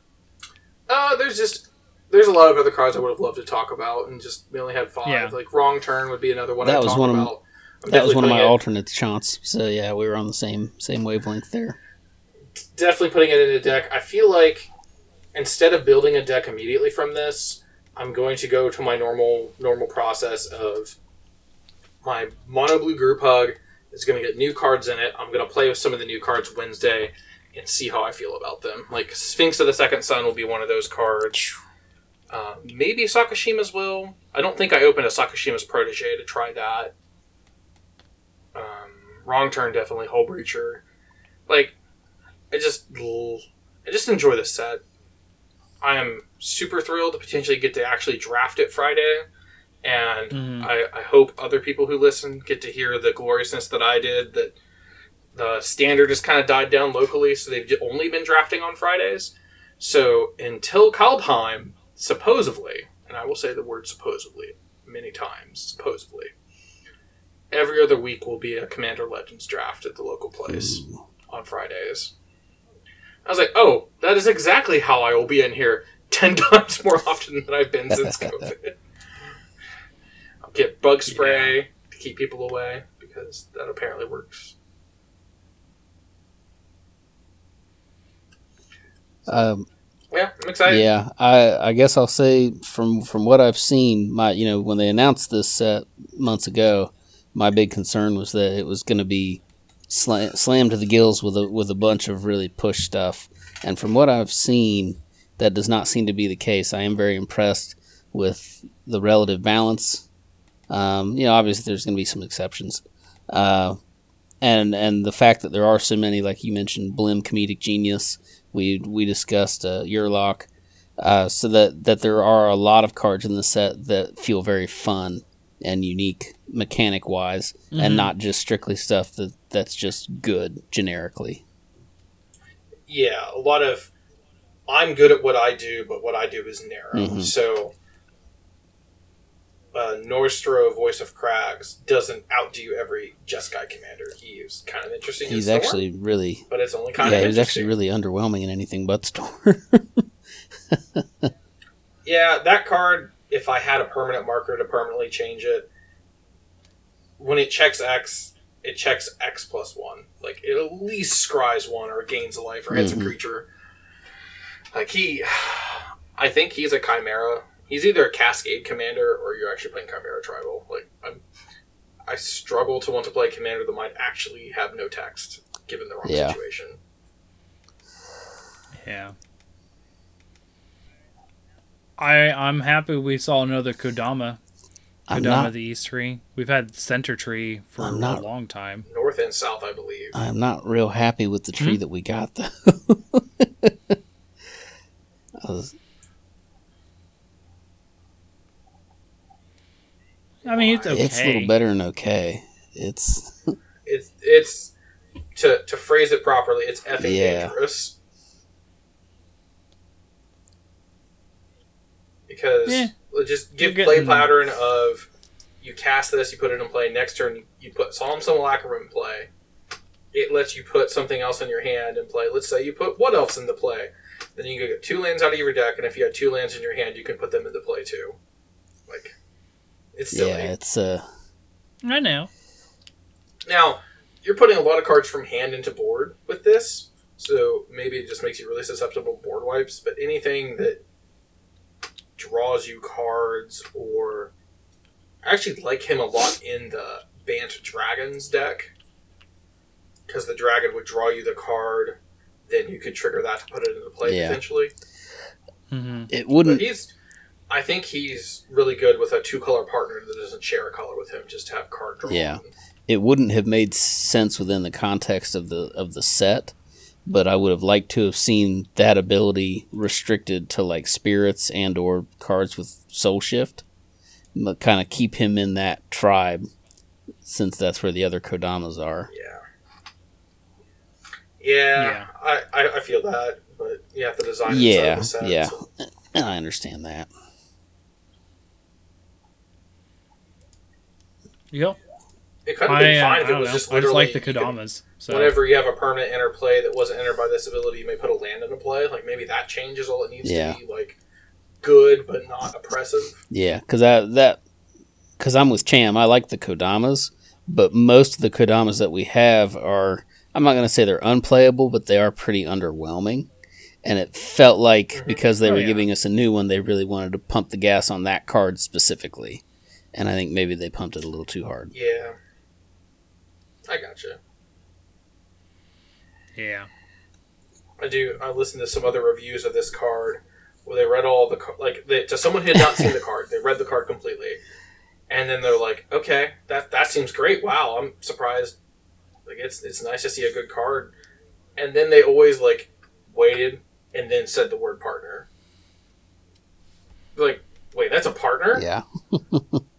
Uh, there's just there's a lot of other cards I would have loved to talk about, and just we only had five. Yeah. Like wrong turn would be another one. That I'd was talk one of m- about. I'm That was one of my putting it- alternates, Chance. So yeah, we were on the same same wavelength there. Definitely putting it in a deck. I feel like instead of building a deck immediately from this, I'm going to go to my normal normal process of my mono blue group hug is going to get new cards in it. I'm going to play with some of the new cards Wednesday and see how I feel about them. Like Sphinx of the Second Sun will be one of those cards. Uh, maybe Sakashima's will. I don't think I opened a Sakashima's protege to try that. Um, wrong turn definitely Hull Breacher. Like, I just I just enjoy this set. I am super thrilled to potentially get to actually draft it Friday, and Mhm. I, I hope other people who listen get to hear the gloriousness that I did. That the standard has kind of died down locally, so they've only been drafting on Fridays. So until Kaldheim, supposedly, and I will say the word supposedly many times, supposedly, every other week will be a Commander Legends draft at the local place Ooh. on Fridays. I was like, oh, that is exactly how I will be in here 10 times more often than I've been since COVID. I'll get bug spray to keep people away because that apparently works. Um, Yeah, I'm excited. yeah, I I guess I'll say from from what I've seen, my you know when they announced this set months ago, my big concern was that it was going to be sla- slammed to the gills with a with a bunch of really push stuff, and from what I've seen, that does not seem to be the case. I am very impressed with the relative balance. Um, you know, obviously there's going to be some exceptions, uh, and and the fact that there are so many, like you mentioned, Blim comedic genius. We we discussed uh, Yurlok, uh, so that that there are a lot of cards in the set that feel very fun and unique mechanic wise, Mhm. and not just strictly stuff that that's just good generically. yeah, a lot of I'm good at what I do, but what I do is narrow. Mhm. So uh, Gnostro, Voice of Crags, doesn't outdo every Jeskai commander. He's kind of interesting. in He's Storm, actually really but it's only kind yeah, of he was actually really underwhelming in anything but Storm. Yeah, that card. If I had a permanent marker to permanently change it, when it checks X, it checks X plus one. Like it at least scries one or gains a life or hits Mhm. a creature. Like he, I think he's a Chimera. He's either a Cascade Commander or you're actually playing Chimera Tribal. Like I'm, I struggle to want to play a Commander that might actually have no text given the wrong Yeah. situation. Yeah. I I'm happy we saw another Kodama. Kodama not. the East Tree. We've had Center Tree for I'm a not- long time. North and South, I believe. I'm not real happy with the tree hmm? that we got though. I was- I mean, it's okay. It's a little better than okay. It's It's it's to to phrase it properly. It's effing Yeah. dangerous. Because Yeah. just give play getting- pattern of you cast this, you put it in play. Next turn, you put Solemn Simulacrum in play. It lets you put something else in your hand and play. Let's say you put what else in the play. Then you can get two lands out of your deck, and if you had two lands in your hand, you can put them into play too. Like, it's silly. yeah, it's uh I know. Now, you're putting a lot of cards from hand into board with this, so maybe it just makes you really susceptible to board wipes. But anything that draws you cards, or I actually like him a lot in the Bant Dragons deck because the dragon would draw you the card, then you could trigger that to put it into play Yeah. potentially. hmm it wouldn't he's, I think he's really good with a two color partner that doesn't share a color with him, just to have card draw. Yeah. it wouldn't have made sense within the context of the of the set, but I would have liked to have seen that ability restricted to like spirits and or cards with soul shift. But kind of keep him in that tribe since that's where the other Kodamas are. Yeah. Yeah, Yeah. I, I, I feel that, but you have to design Yeah, inside the set, yeah. so- And I understand that. Yep. It could have I, been uh, fine I if it was know. just I just like the you could- Kodamas. So Whenever you have a permanent interplay that wasn't entered by this ability, you may put a land into play. Like maybe that changes all it needs Yeah. to be like good but not oppressive. Yeah, because that because I'm with Cham. I like the Kodamas, but most of the Kodamas that we have are I'm not going to say they're unplayable, but they are pretty underwhelming. And it felt like Mhm. because they Oh, were yeah. giving us a new one, they really wanted to pump the gas on that card specifically. And I think maybe they pumped it a little too hard. Yeah, I gotcha. yeah. I do. I listened to some other reviews of this card where they read all the like they, to someone who had not seen the card. They read the card completely, and then they're like, "Okay, that that seems great. Wow, I'm surprised. Like it's it's nice to see a good card." And then they always like waited and then said the word partner. Like, wait, that's a partner? Yeah.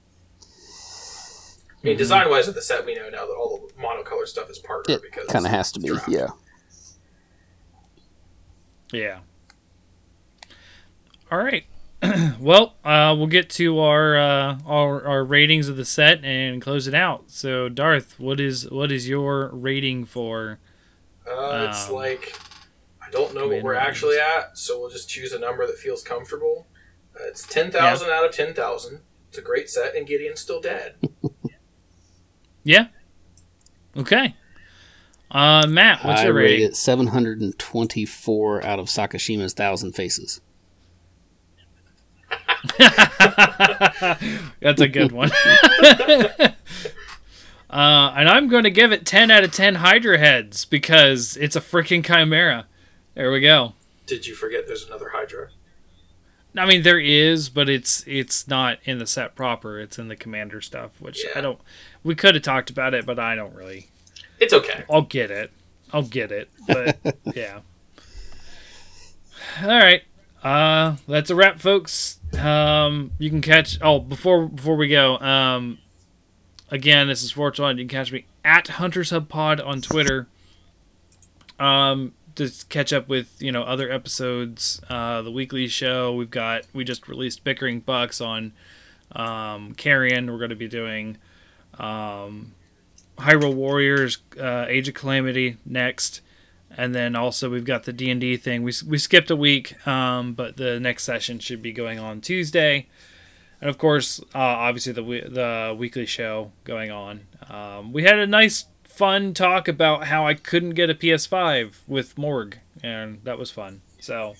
I mean, design wise of the set, we know now that all the monocolor stuff is partner It because kind of has to be. draft. Yeah. Yeah. All right. well, uh, we'll get to our, uh, our our ratings of the set and close it out. So, Darth, what is what is your rating for? Uh, it's Um, like I don't know what we're Legends. actually at, so we'll just choose a number that feels comfortable. Uh, it's ten thousand out of ten thousand. It's a great set, and Gideon's still dead. Yeah. Okay. Uh, Matt, what's I your rate rating? it 724 out of Sakashima's Thousand Faces. That's a good one. uh, and I'm going to give it 10 out of 10 Hydra heads because it's a freaking chimera. There we go. Did you forget there's another Hydra? I mean, there is, but it's it's not in the set proper. It's in the commander stuff, which Yeah. I don't. We could have talked about it, but I don't really. It's okay. I'll get it. I'll get it. But yeah. All right. Uh, that's a wrap, folks. Um, you can catch. Oh, before before we go, um, again, this is Sports One. You can catch me at Hunters Hub Pod on Twitter. Um, to catch up with you know other episodes, uh, the weekly show. We've got we just released Bickering Bucks on um, Carrion. We're going to be doing um, Hyrule Warriors, uh, Age of Calamity next, and then also we've got the D and D thing. We we skipped a week, um, but the next session should be going on Tuesday. and of course, uh, obviously the the weekly show going on. Um, we had a nice, fun talk about how I couldn't get a PS5 with Morg, and that was fun. So,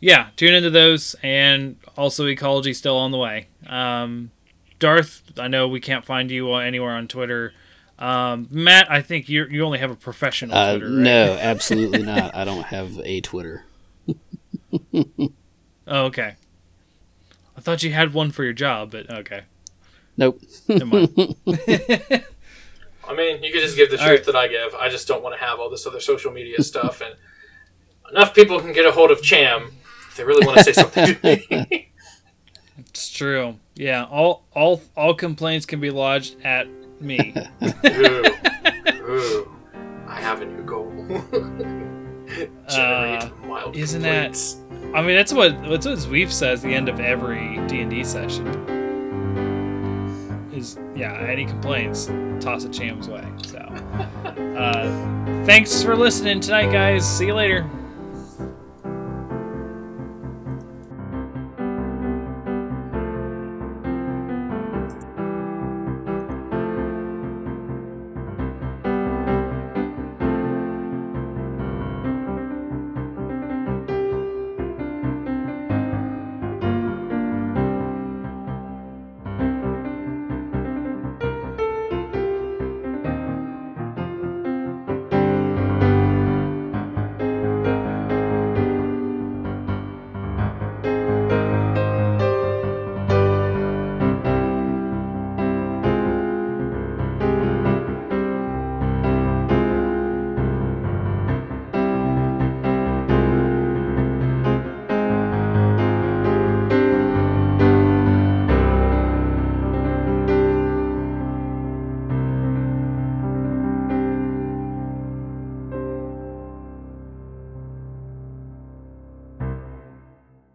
yeah, tune into those, and also Ecology still on the way. Um, Darth, I know we can't find you anywhere on Twitter. Um, Matt, I think you you only have a professional Uh, Twitter, right? no, absolutely not. I don't have a Twitter. Oh, okay. I thought you had one for your job, but okay. Nope. Never mind. I mean, you could just give the All truth right. that I give. I just don't want to have all this other social media stuff, and enough people can get a hold of Cham if they really want to say something. It's true. Yeah, all all all complaints can be lodged at me. ooh, ooh, I have a new goal. Generate mild Uh, isn't that- I mean, that's what that's what Zweef says at the end of every D and D session. Yeah, any complaints, toss a cham's way. So, uh, thanks for listening tonight, guys. See you later.